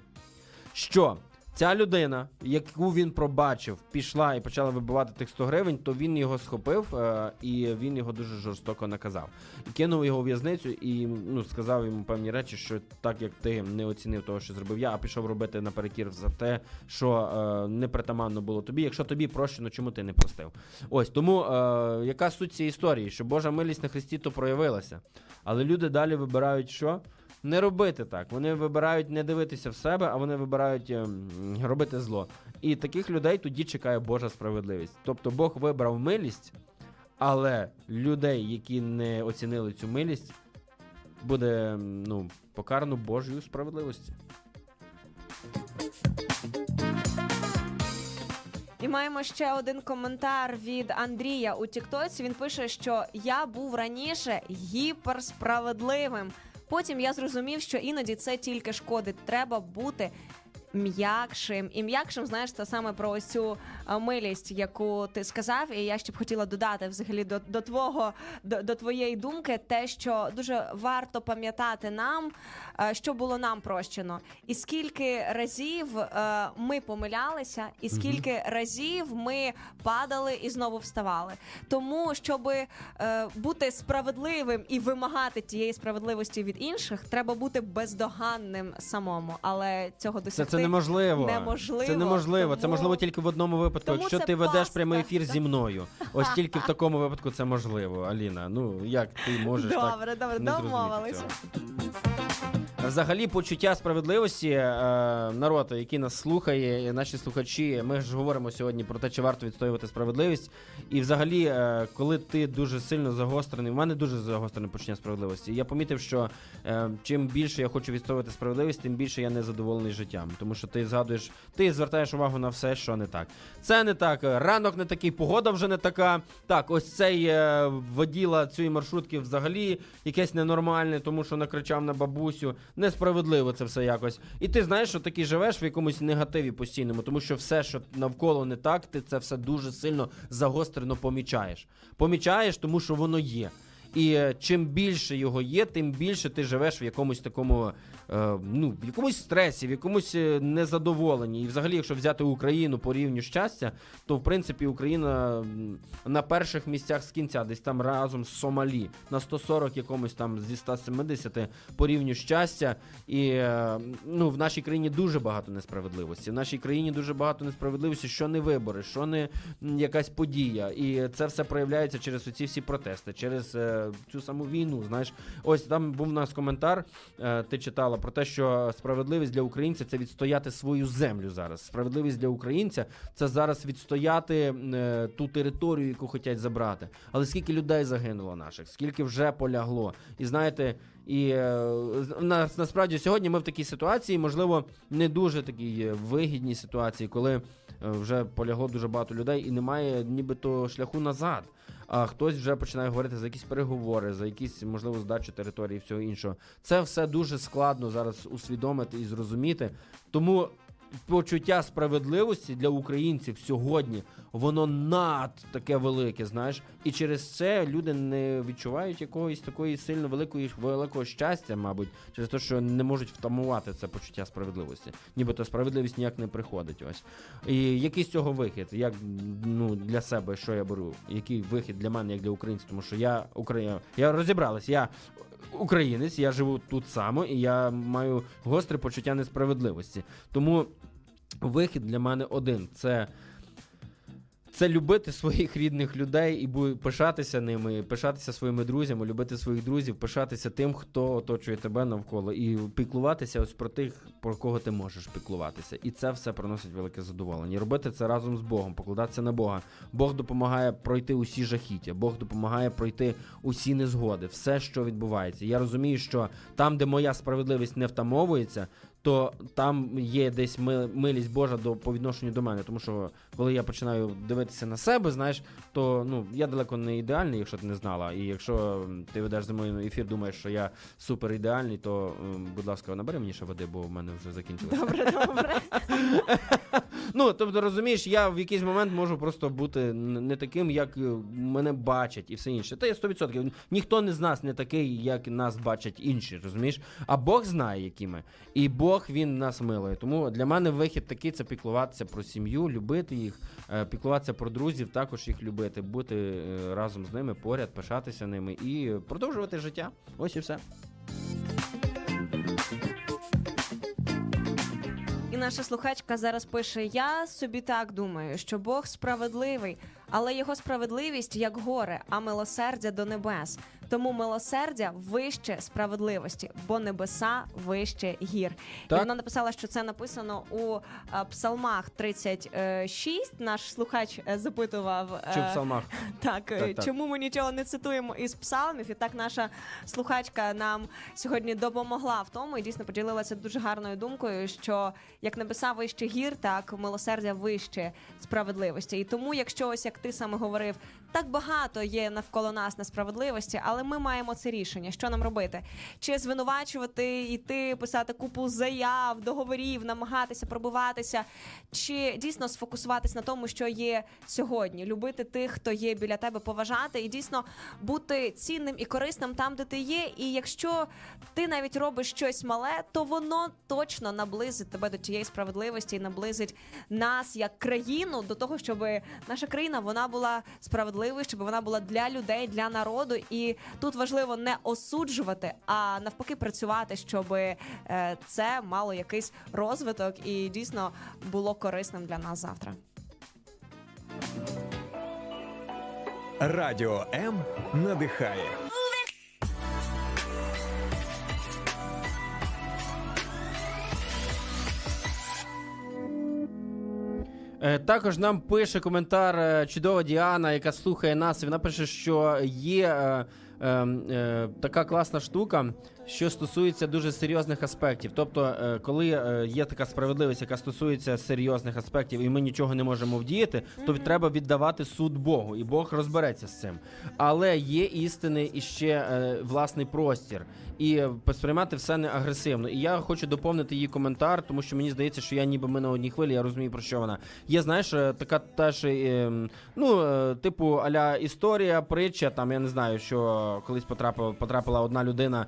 що ця людина, яку він пробачив, пішла і почала вибивати тих 100 гривень, то він його схопив е, і він його дуже жорстоко наказав. І кинув його у в'язницю і ну, сказав йому певні речі, що так як ти не оцінив того, що зробив я, а пішов робити наперекір за те, що е, непритаманно було тобі. Якщо тобі прощено, чому ти не простив? Ось тому е, яка суть цієї історії? Що Божа милість на Христі то проявилася. Але люди далі вибирають що? Не робити так. Вони вибирають не дивитися в себе, а вони вибирають ем, робити зло. І таких людей тоді чекає Божа справедливість. Тобто Бог вибрав милість, але людей, які не оцінили цю милість, буде ну, покарано Божою справедливості. І маємо ще один коментар від Андрія у Тіктоці. Він пише, що я був раніше гіперсправедливим. Потім я зрозумів, що іноді це тільки шкодить. Треба бути м'якшим. І м'якшим, знаєш, це саме про ось цю е, милість, яку ти сказав. І я ще б хотіла додати взагалі до, до твого до, до твоєї думки, те, що дуже варто пам'ятати нам, що було нам прощено, і скільки разів е, ми помилялися, і скільки разів ми падали і знову вставали. Тому, щоб е, бути справедливим і вимагати тієї справедливості від інших, треба бути бездоганним самому. Але цього Це, досягти це неможливо. неможливо. Це неможливо. Це можливо тільки в одному випадку. Тому Якщо це ти ведеш прямий ефір зі мною. Ось тільки в такому випадку це можливо, Аліна. Ну як ти можеш так Добре, добре, не зрозуміти домовилися. цього? Взагалі, почуття справедливості, е, народ, який нас слухає, наші слухачі, ми ж говоримо сьогодні про те, чи варто відстоювати справедливість. І взагалі, е, коли ти дуже сильно загострений, в мене дуже загострене почуття справедливості. Я помітив, що е, чим більше я хочу відстоювати справедливість, тим більше я незадоволений життям. Тому що ти згадуєш, ти звертаєш увагу на все, що не так. Це не так, ранок не такий, погода вже не така. Так, ось цей е, воділа цієї маршрутки взагалі якесь ненормальне, тому що накричав на бабусю. Несправедливо це все якось. І ти знаєш, що такий живеш в якомусь негативі постійному, тому що все, що навколо не так, ти це все дуже сильно загострено помічаєш. Помічаєш, тому що воно є. І е, чим більше його є, тим більше ти живеш в якомусь такому, е, ну, в якомусь стресі, в якомусь е, незадоволенні. І взагалі, якщо взяти Україну по рівню щастя, то в принципі Україна на перших місцях з кінця, десь там разом з Сомалі, на 140 якомусь там зі 170 по рівню щастя. І ну, в нашій країні дуже багато несправедливості. В нашій країні дуже багато несправедливості, що не вибори, що не якась подія. І це все проявляється через оці всі протести, через цю саму війну. Знаєш, ось там був у нас коментар. е, ти читала про те, що справедливість для українця це відстояти свою землю зараз. Справедливість для українця це зараз відстояти е, ту територію, яку хочуть забрати. Але скільки людей загинуло наших, скільки вже полягло. І знаєте, і е, з- на, насправді сьогодні ми в такій ситуації, можливо, не дуже такій вигідній ситуації, коли вже полягло дуже багато людей і немає нібито шляху назад. А хтось вже починає говорити за якісь переговори, за якісь можливо здачу території і всього іншого. Це все дуже складно зараз усвідомити і зрозуміти. Тому почуття справедливості для українців сьогодні воно над таке велике, знаєш, і через це люди не відчувають якогось такої сильно великої великого щастя, мабуть, через те, що не можуть втамувати це почуття справедливості. Нібито справедливість ніяк не приходить. Ось і який з цього вихід? Як ну для себе, що я беру? Який вихід для мене, як для українців? Тому що я Україна, я розібралась, я. Українець, я живу тут само, і я маю гостре почуття несправедливості. Тому вихід для мене один: це, це любити своїх рідних людей і пишатися ними, пишатися своїми друзями, любити своїх друзів, пишатися тим, хто оточує тебе навколо, і піклуватися ось про тих, про кого ти можеш піклуватися. І це все приносить велике задоволення. Робити це разом з Богом, покладатися на Бога. Бог допомагає пройти усі жахіття, Бог допомагає пройти усі незгоди, все, що відбувається. Я розумію, що там, де моя справедливість не втамовується, то там є десь милість Божа до по відношенню до мене. Тому що коли я починаю дивитися на себе, знаєш, то ну я далеко не ідеальний, якщо ти не знала. І якщо ти ведеш зі мною ефір, думаєш, що я супер ідеальний, то будь ласка, набери мені ще води, бо в мене вже закінчилося. Добре, добре. Ну, тобто, розумієш, я в якийсь момент можу просто бути не таким, як е, мене бачать, і все інше. Та є 100%. Ніхто не з нас не такий, як нас бачать інші, розумієш? А Бог знає, які ми. І Бог він нас милує. Тому для мене вихід такий це піклуватися про сім'ю, любити їх, е, піклуватися про друзів, також їх любити, бути е, разом з ними, поряд, пишатися ними і продовжувати життя. Ось і все. І наша слухачка зараз пише: Я собі так думаю, що Бог справедливий, але його справедливість як горе, а милосердя до небес. Тому милосердя вище справедливості, бо небеса вище гір. Так. І вона написала, що це написано у е, Псалмах 36. Наш слухач е, запитував е, Чи в псалмах? Так, е, Так, так. чому ми нічого не цитуємо із псалмів? І так наша слухачка нам сьогодні допомогла в тому і дійсно поділилася дуже гарною думкою, що як небеса вище гір, так милосердя вище справедливості. І тому, якщо ось як ти саме говорив, так багато є навколо нас несправедливості, але ми маємо це рішення. Що нам робити? Чи звинувачувати, іти, писати купу заяв, договорів, намагатися пробиватися, чи дійсно сфокусуватись на тому, що є сьогодні, любити тих, хто є біля тебе, поважати і дійсно бути цінним і корисним там, де ти є. І якщо ти навіть робиш щось мале, то воно точно наблизить тебе до тієї справедливості і наблизить нас як країну до того, щоб наша країна вона була справедливою, щоб вона була для людей, для народу. І тут важливо не осуджувати, а навпаки працювати, щоб е, це мало якийсь розвиток і дійсно було корисним для нас завтра. Радіо М надихає. Також нам пише коментар е, чудова Діана, яка слухає нас. Вона пише, що є е, е, е, така класна штука, що стосується дуже серйозних аспектів. Тобто, е, коли е, є така справедливість, яка стосується серйозних аспектів, і ми нічого не можемо вдіяти, то треба віддавати суд Богу, і Бог розбереться з цим. Але є істини і ще е, власний простір, і е, сприймати все не агресивно. І я хочу доповнити її коментар, тому що мені здається, що я ніби ми на одній хвилі, я розумію про що вона. Є, знаєш, така теж, ну, типу, аля історія, притча, там я не знаю, що колись потрапила, потрапила одна людина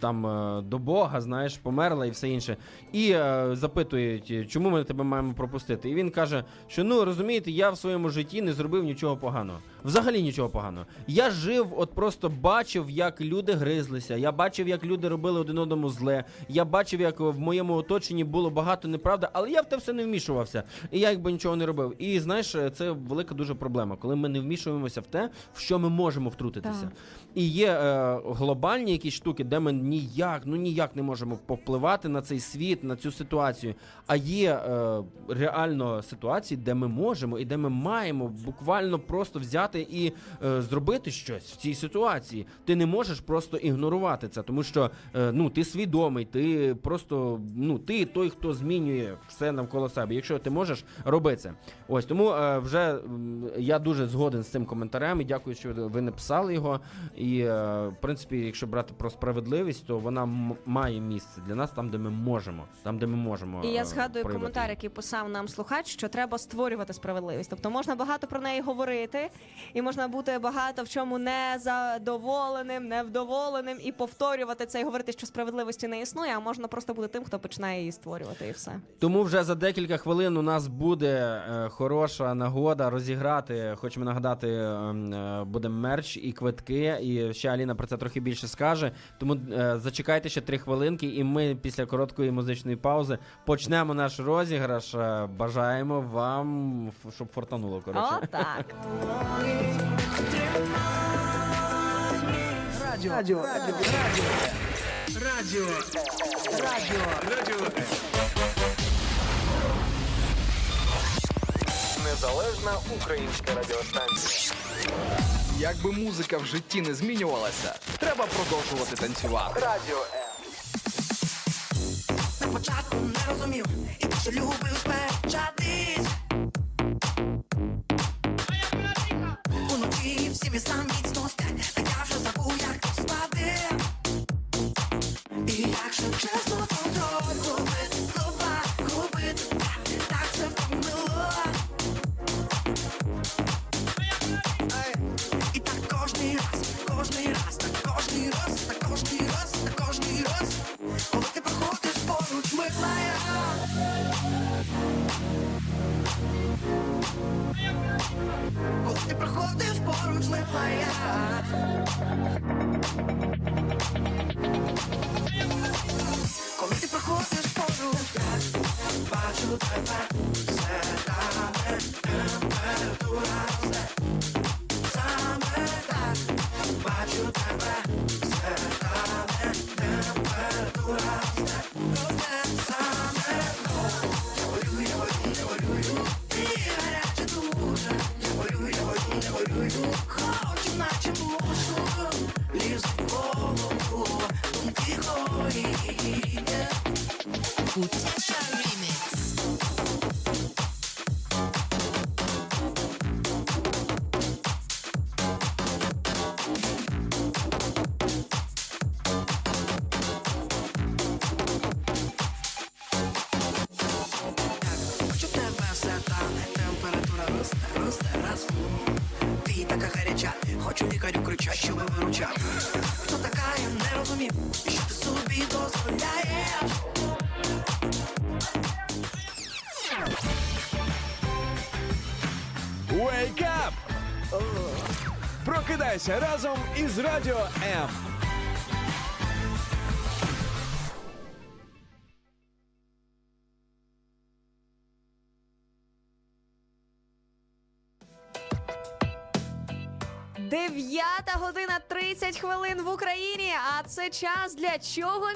там е, до Бога, знаєш, померла і все інше. І е, запитують, чому ми тебе маємо пропустити. І він каже, що ну розумієте, я в своєму житті не зробив нічого поганого. Взагалі нічого поганого. Я жив, от просто бачив, як люди гризлися. Я бачив, як люди робили один одному зле. Я бачив, як в моєму оточенні було багато неправди, але я в те все не вмішувався. І я якби нічого не робив. І знаєш, це велика дуже проблема, коли ми не вмішуємося в те, в що ми можемо втрутитися. Так. І є е, глобальні якісь штуки, де ми ніяк, ну ніяк не можемо повпливати на цей світ, на цю ситуацію. А є е, реально ситуації, де ми можемо і де ми маємо буквально просто взяти і е, зробити щось в цій ситуації. Ти не можеш просто ігнорувати це, тому що е, ну ти свідомий, ти просто ну ти той, хто змінює все навколо себе. Якщо ти можеш, роби це. Ось тому е, вже я дуже згоден з цим коментарем і дякую, що ви написали його. І е, в принципі, якщо брати про справедливість, то вона м- має місце для нас там, де ми можемо. Там, де ми можемо. І я е, згадую проявити коментар, який писав нам слухач, що треба створювати справедливість. Тобто можна багато про неї говорити, і можна бути багато в чому незадоволеним, невдоволеним, і повторювати це і говорити, що справедливості не існує, а можна просто бути тим, хто починає її створювати, і все. Тому вже за декілька хвилин у нас буде е, хороша нагода розіграти. Хочемо нагадати, е, е, буде мерч і квитки. І ще Аліна про це трохи більше скаже. Тому зачекайте ще три хвилинки, і ми після короткої музичної паузи почнемо наш розіграш. Бажаємо вам, щоб фортануло. Коротше. Отак. Радіо. Радіо. Радіо. Радіо. Радіо. Радіо. Незалежна українська радіостанція. Якби музика в житті не змінювалася, треба продовжувати танцювати. Радіо М. Спочатку не розумів, і що любив сперечатись. Уночі всі міста міцно Коли ти проходиш поруч, милая Коли ти проходиш поруч, бачу тебе разом із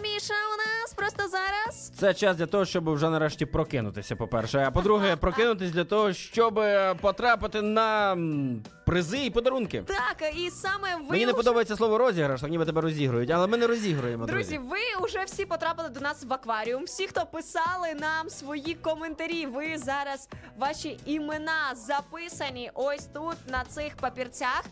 Міша? У нас просто зараз. Це час для того, щоб вже нарешті прокинутися, по-перше. А по-друге, прокинутись для того, щоб е, потрапити на м, призи і подарунки. Так, і саме ви Мені не уже- подобається слово розіграш, так ніби тебе розігрують, але ми не розігруємо, Друзі, друзі. ви вже всі потрапили до нас в акваріум. Всі, хто писали нам свої коментарі, ви зараз ваші імена записані ось тут на цих папірцях.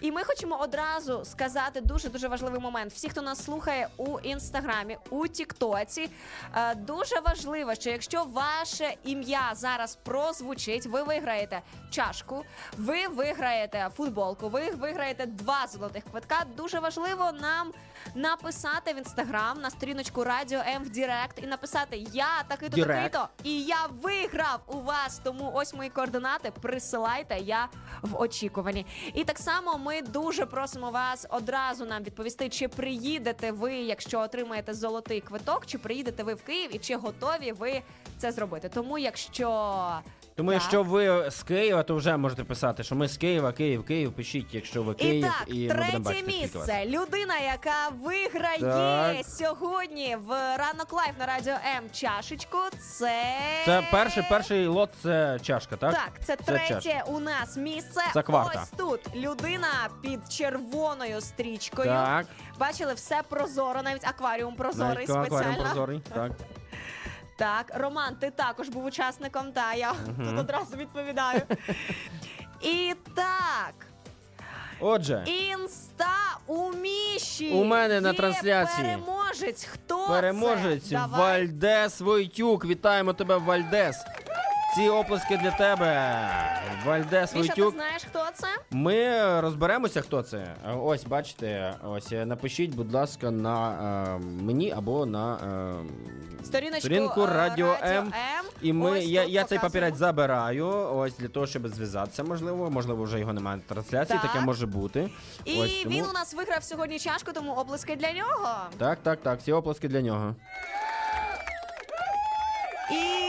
І ми хочемо одразу сказати дуже дуже важливий момент. Всі, хто нас слухає у інстаграмі, у Тіктоці, е, дуже важливо, що якщо ваше ім'я зараз прозвучить, ви виграєте чашку, ви виграєте футболку, ви виграєте два золотих квитка. Дуже важливо нам написати в інстаграм на сторіночку Радіо М в Direct і написати Я такий-то Direct. такий-то, і я виграв у вас. Тому ось мої координати. Присилайте, я в очікуванні. І так само ми дуже просимо вас одразу нам відповісти, чи приїдете ви, якщо отримаєте золотий квиток, чи приїдете ви в Київ, і чи готові ви це зробити. Тому якщо Тому, Так. якщо ви з Києва, то вже можете писати, що ми з Києва, Київ, Київ, пишіть, якщо ви Київ, І так, і ми будемо третє бачити вас. місце. Людина, яка виграє Так. сьогодні в ранок Live на радіо М чашечку. Це Це перший, перший лот, це чашка, так? Так, це третє чашка. у нас місце. Це кварта. Ось тут людина під червоною стрічкою. Так. Бачили, все прозоро, навіть акваріум прозорий Навіть акваріум спеціально. прозорий, так. Так, Роман, ти також був учасником, та я тут одразу відповідаю. І так, Отже, інста у Міші. У мене на Є трансляції. Переможець. Хто переможець це? Давай. Вальдес Войтюк. Вітаємо тебе, Вальдес. Ці оплески для тебе. Вальдес Міша, ти знаєш, хто це? Ми розберемося, хто це. Ось, бачите, ось е, напишіть, будь ласка, на е, мені або на е, Сторіночку, сторінку е, Радіо Радіо М. М. І ми, Ось я, тут я цей показуємо. папірець забираю, ось для того, щоб зв'язатися, можливо. Можливо, вже його немає на трансляції, Так. таке може бути. І ось, тому... він у нас виграв сьогодні чашку, тому оплески для нього. Так, так, так, всі оплески для нього. І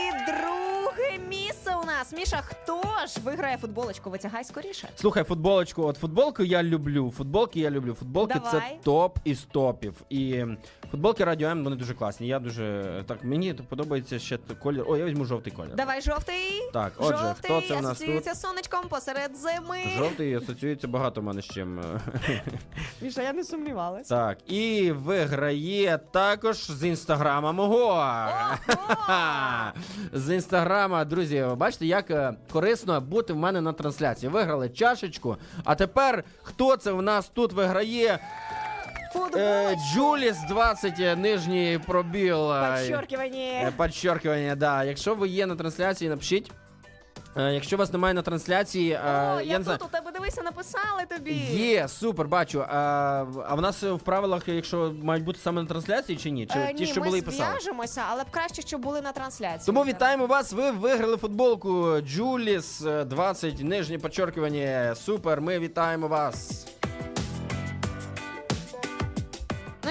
нас. Міша, хто ж виграє футболочку? Витягай скоріше. Слухай, футболочку. От футболку я люблю. Футболки я люблю. Футболки Давай. це топ із топів. І футболки Радіо М, вони дуже класні. Я дуже так мені подобається ще колір. О, я візьму жовтий колір. Давай жовтий. Так, отже, жовтий хто це у нас асоціюється з сонечком посеред зими. Жовтий асоціюється багато в мене з чим. Міша, я не сумнівалась. Так, і виграє також з інстаграма мого. з інстаграма, друзі, бачите, як е, корисно бути в мене на трансляції. Виграли чашечку. А тепер хто це в нас тут виграє? Е, Джуліс 20 е, нижній пробіл. е, е, Подчеркивання, да. Якщо ви є на трансляції, напишіть. Е, Якщо вас немає на трансляції, е, О, я я не знаю. тут у тебе дивися, написали тобі. Є, супер, бачу. А, а в нас в правилах, якщо мають бути саме на трансляції чи ні? Чи Е, ті, ні, що ми були і писали? зв'яжемося, але б краще, щоб були на трансляції. Тому вітаємо вас. Ви виграли футболку Джуліс е, 20, нижнє підчеркування. Супер, ми вітаємо вас.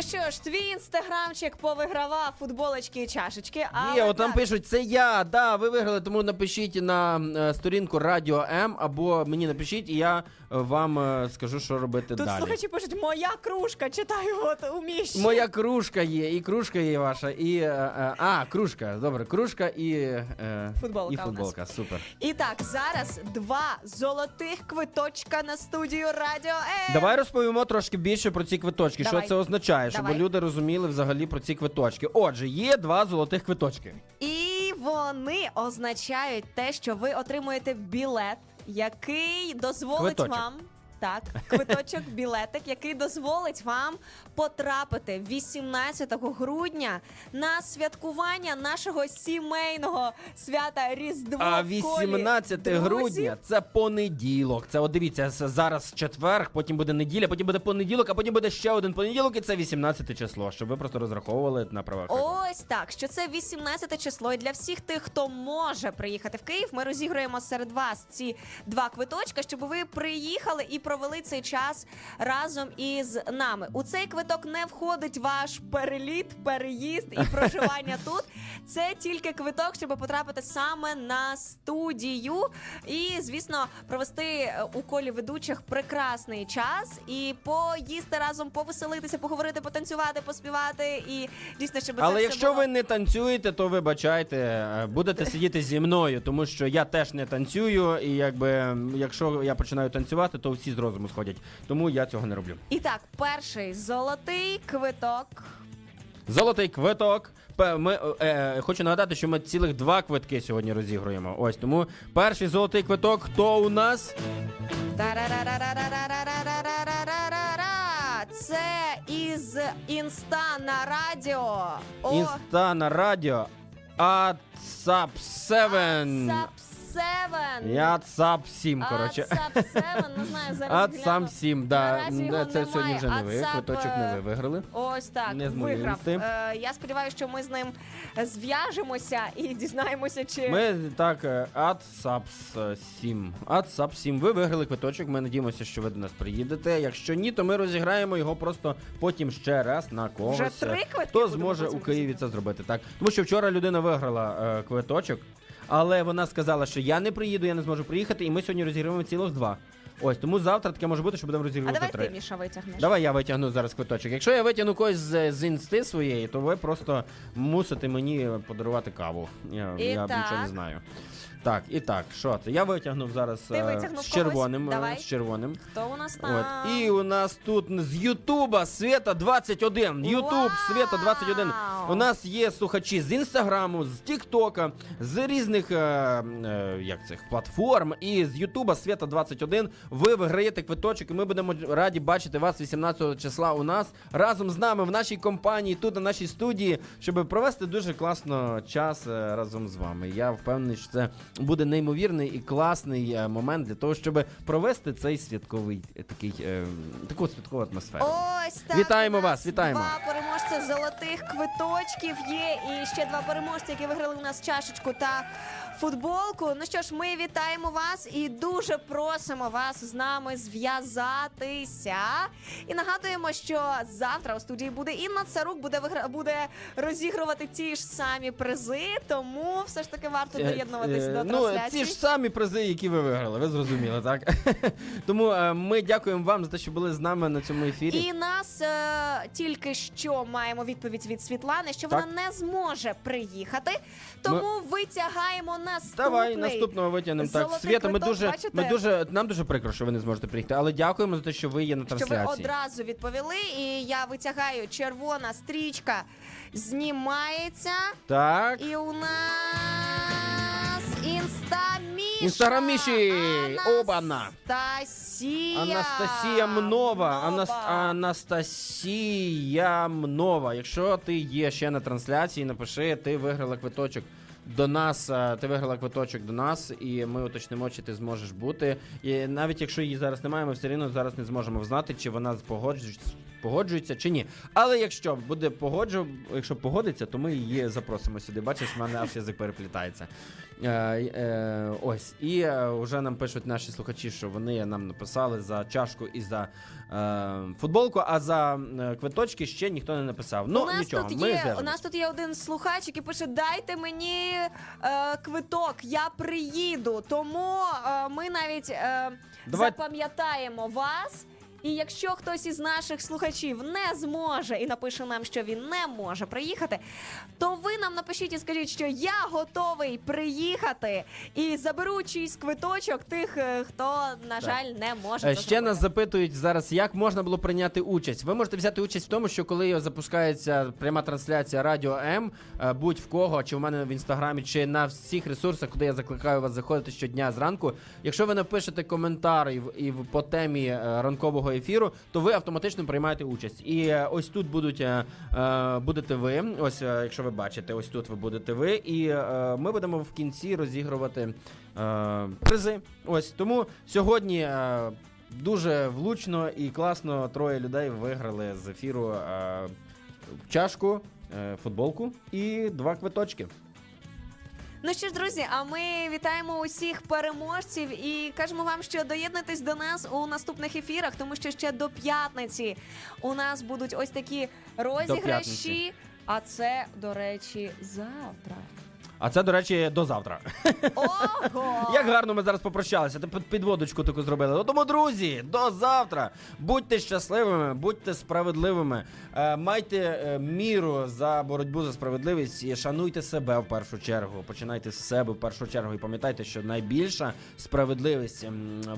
Що ж, твій інстаграмчик повигравав футболочки і чашечки. Але Є, от там пишуть, це я. Да, ви виграли, тому напишіть на е, сторінку Радіо М або мені напишіть, і я е, вам е, скажу, що робити Тут далі. слухачі пишуть, моя кружка, читаю от у Міші. Моя кружка є, і кружка є ваша, і. е, е, а, кружка. Добре, кружка і. е, Футболка І у нас. футболка, супер. І так, зараз два золотих квиточка на студію Радіо М. Давай розповімо трошки більше про ці квиточки. Давай. Що це означає? Що щоб Давай. люди розуміли взагалі про ці квиточки. Отже, є два золотих квиточки. І вони означають те, що ви отримуєте білет, який дозволить Квиточок. вам. Так, квиточок, білетик, який дозволить вам потрапити 18 грудня на святкування нашого сімейного свята Різдво. А в колі 18 друзів. грудня це понеділок. Це от дивіться, зараз четверг, потім буде неділя, потім буде понеділок, а потім буде ще один понеділок, і це 18 число, щоб ви просто розраховували на правах. Ось так, що це 18 число. І для всіх тих, хто може приїхати в Київ, ми розіграємо серед вас ці два квиточка, щоб ви приїхали і провели цей час разом із нами. У цей квиток не входить ваш переліт, переїзд і проживання тут. Це тільки квиток, щоб потрапити саме на студію. І, звісно, провести е, у колі ведучих прекрасний час і поїсти разом, повеселитися, поговорити, потанцювати, поспівати і дійсно, щоб це Але все якщо було... ви не танцюєте, то вибачайте, е, будете сидіти зі мною, тому що я теж не танцюю, і якби якщо я починаю танцювати, то всі з розуму сходять. Тому я цього не роблю. І так, перший золотий квиток. Золотий квиток. Ми е, е, хочу нагадати, що ми цілих два квитки сьогодні розігруємо. Ось тому перший золотий квиток. Хто у нас? Це із інста на радіо. Інста на радіо. Адсап 7. Адсап Сап 7. Я ЦАП 7, коротше. Сап 7, не знаю, зараз Ацам гляну. 7, да. Наразі його Це сьогодні немає. вже не ви. Квиточок не ви е, виграли. Ось так, Не з виграв. Е, я сподіваюся, що ми з ним зв'яжемося і дізнаємося, чи Ми так, е, ATSAP 7. ATSAP 7. Ви виграли квиточок. Ми надіємося, що ви до нас приїдете. Якщо ні, то ми розіграємо його просто потім ще раз на когось. Вже три квитки Хто будемо зможе потім у Києві це зробити? Так, тому що вчора людина виграла е, квиточок, але вона сказала, що я не приїду, я не зможу приїхати, і ми сьогодні розіграємо цілих два. Ось тому завтра таке може бути, що будемо А розігрувати давай три. ти, Міша, витягнеш. Давай я витягну зараз квиточок. Якщо я витягну когось з, з інсти своєї, то ви просто мусите мені подарувати каву. Я, я нічого не знаю. Так, і так, що це? Я витягнув зараз Ти е, витягнув з червоним. е, Давай. З червоним. Хто у нас там? От. І у нас тут з Ютуба Света 21. Ютуб Света 21. У нас є слухачі з інстаграму, з Тіктока, з різних е, е, як цих платформ. І з Ютуба Света 21. Ви виграєте квиточок, і ми будемо раді бачити вас 18 числа у нас разом з нами в нашій компанії, тут на нашій студії, щоб провести дуже класно час е, разом з вами. Я впевнений, що це буде неймовірний і класний е, момент для того, щоб провести цей святковий е, такий е, таку святкову атмосферу. Ось так. Вітаємо вас, вітаємо. Два переможця золотих квиточків є. І ще два переможці, які виграли у нас чашечку та футболку. Ну що ж, ми вітаємо вас і дуже просимо вас з нами зв'язатися. І нагадуємо, що завтра у студії буде Інна Царук, буде вигра... буде розігрувати ті ж самі призи. Тому все ж таки варто доєднуватись до ну, трансляції. ці ж самі призи, які ви виграли, ви зрозуміли, так? Тому е, ми дякуємо вам за те, що були з нами на цьому ефірі. І нас е, тільки що маємо відповідь від Світлани, що Так. вона не зможе приїхати, тому витягаємо наступний. Давай наступного витягнемо. Так, золотий Свята, ми квиток, дуже, бачите? ми дуже, нам дуже прикро, що ви не зможете приїхати, але дякуємо за те, що ви є на Що ви трансляції. одразу відповіли, і я витягаю червона стрічка знімається. Так. І у нас Інстаграм Міші! Обана! Анастасія. Анастасія Мнова. Анас... Анастасія Мнова. Якщо ти є ще на трансляції, напиши, ти виграла квиточок. До нас е, ти виграла квиточок до нас, і ми уточнимо, чи ти зможеш бути. І навіть якщо її зараз немає, ми все рівно зараз не зможемо взнати, чи вона погоджується, погоджується чи ні. Але якщо буде погоджу, якщо погодиться, то ми її запросимо сюди. Бачиш, в мене аж язик переплітається. Е, е, ось і е, вже нам пишуть наші слухачі, що вони нам написали за чашку і за е, футболку, а за е, квиточки ще ніхто не написав. Ну у нас нічого, тут ми є, у нас тут є один слухач, який пише: Дайте мені е, квиток, я приїду. Тому е, ми навіть е, Давай- запам'ятаємо вас. І якщо хтось із наших слухачів не зможе і напише нам, що він не може приїхати, то ви нам напишіть і скажіть, що я готовий приїхати і заберу чийсь квиточок тих, е, хто, на жаль, не може. Е, Ще зробити. нас запитують зараз, як можна було прийняти участь. Ви можете взяти участь в тому, що коли запускається пряма трансляція Радіо М, е, будь в кого, чи в мене в інстаграмі, чи на всіх ресурсах, куди я закликаю вас заходити щодня зранку. Якщо ви напишете коментар і, в- і в- по темі е, ранкового ефіру, то ви автоматично приймаєте участь. І е, ось тут будуть е, е, будете ви. Ось, якщо ви бачите, ось тут ви будете ви. І ми будемо в кінці розігрувати призи. Ось тому сьогодні. Дуже влучно і класно троє людей виграли з ефіру е, чашку, е, футболку і два квиточки. Ну що ж, друзі, а ми вітаємо усіх переможців і кажемо вам, що доєднатись до нас у наступних ефірах, тому що ще до п'ятниці у нас будуть ось такі розіграші. п'ятниці. А це, до речі, завтра. А це, до речі, до завтра. Ого! Як гарно ми зараз попрощалися, під- підводочку таку зробили. Ну, Тому, друзі, до завтра. Будьте щасливими, будьте справедливими, е, майте е, міру за боротьбу за справедливість і шануйте себе в першу чергу. Починайте з себе в першу чергу. І пам'ятайте, що найбільша справедливість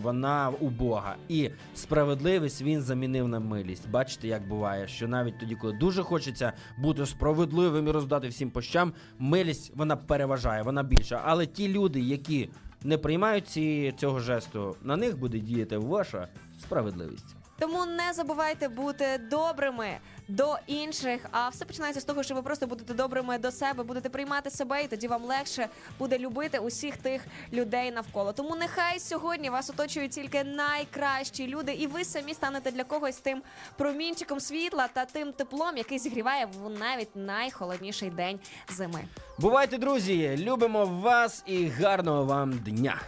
вона у Бога. І справедливість він замінив на милість. Бачите, як буває, що навіть тоді, коли дуже хочеться бути справедливим і роздати всім пощам, милість вона переважає, вона більша. Але ті люди, які не приймають ці, цього жесту, на них буде діяти ваша справедливість. Тому не забувайте бути добрими до інших. А все починається з того, що ви просто будете добрими до себе, будете приймати себе, і тоді вам легше буде любити усіх тих людей навколо. Тому нехай сьогодні вас оточують тільки найкращі люди, і ви самі станете для когось тим промінчиком світла та тим теплом, який зігріває в навіть найхолодніший день зими. Бувайте, друзі! Любимо вас і гарного вам дня!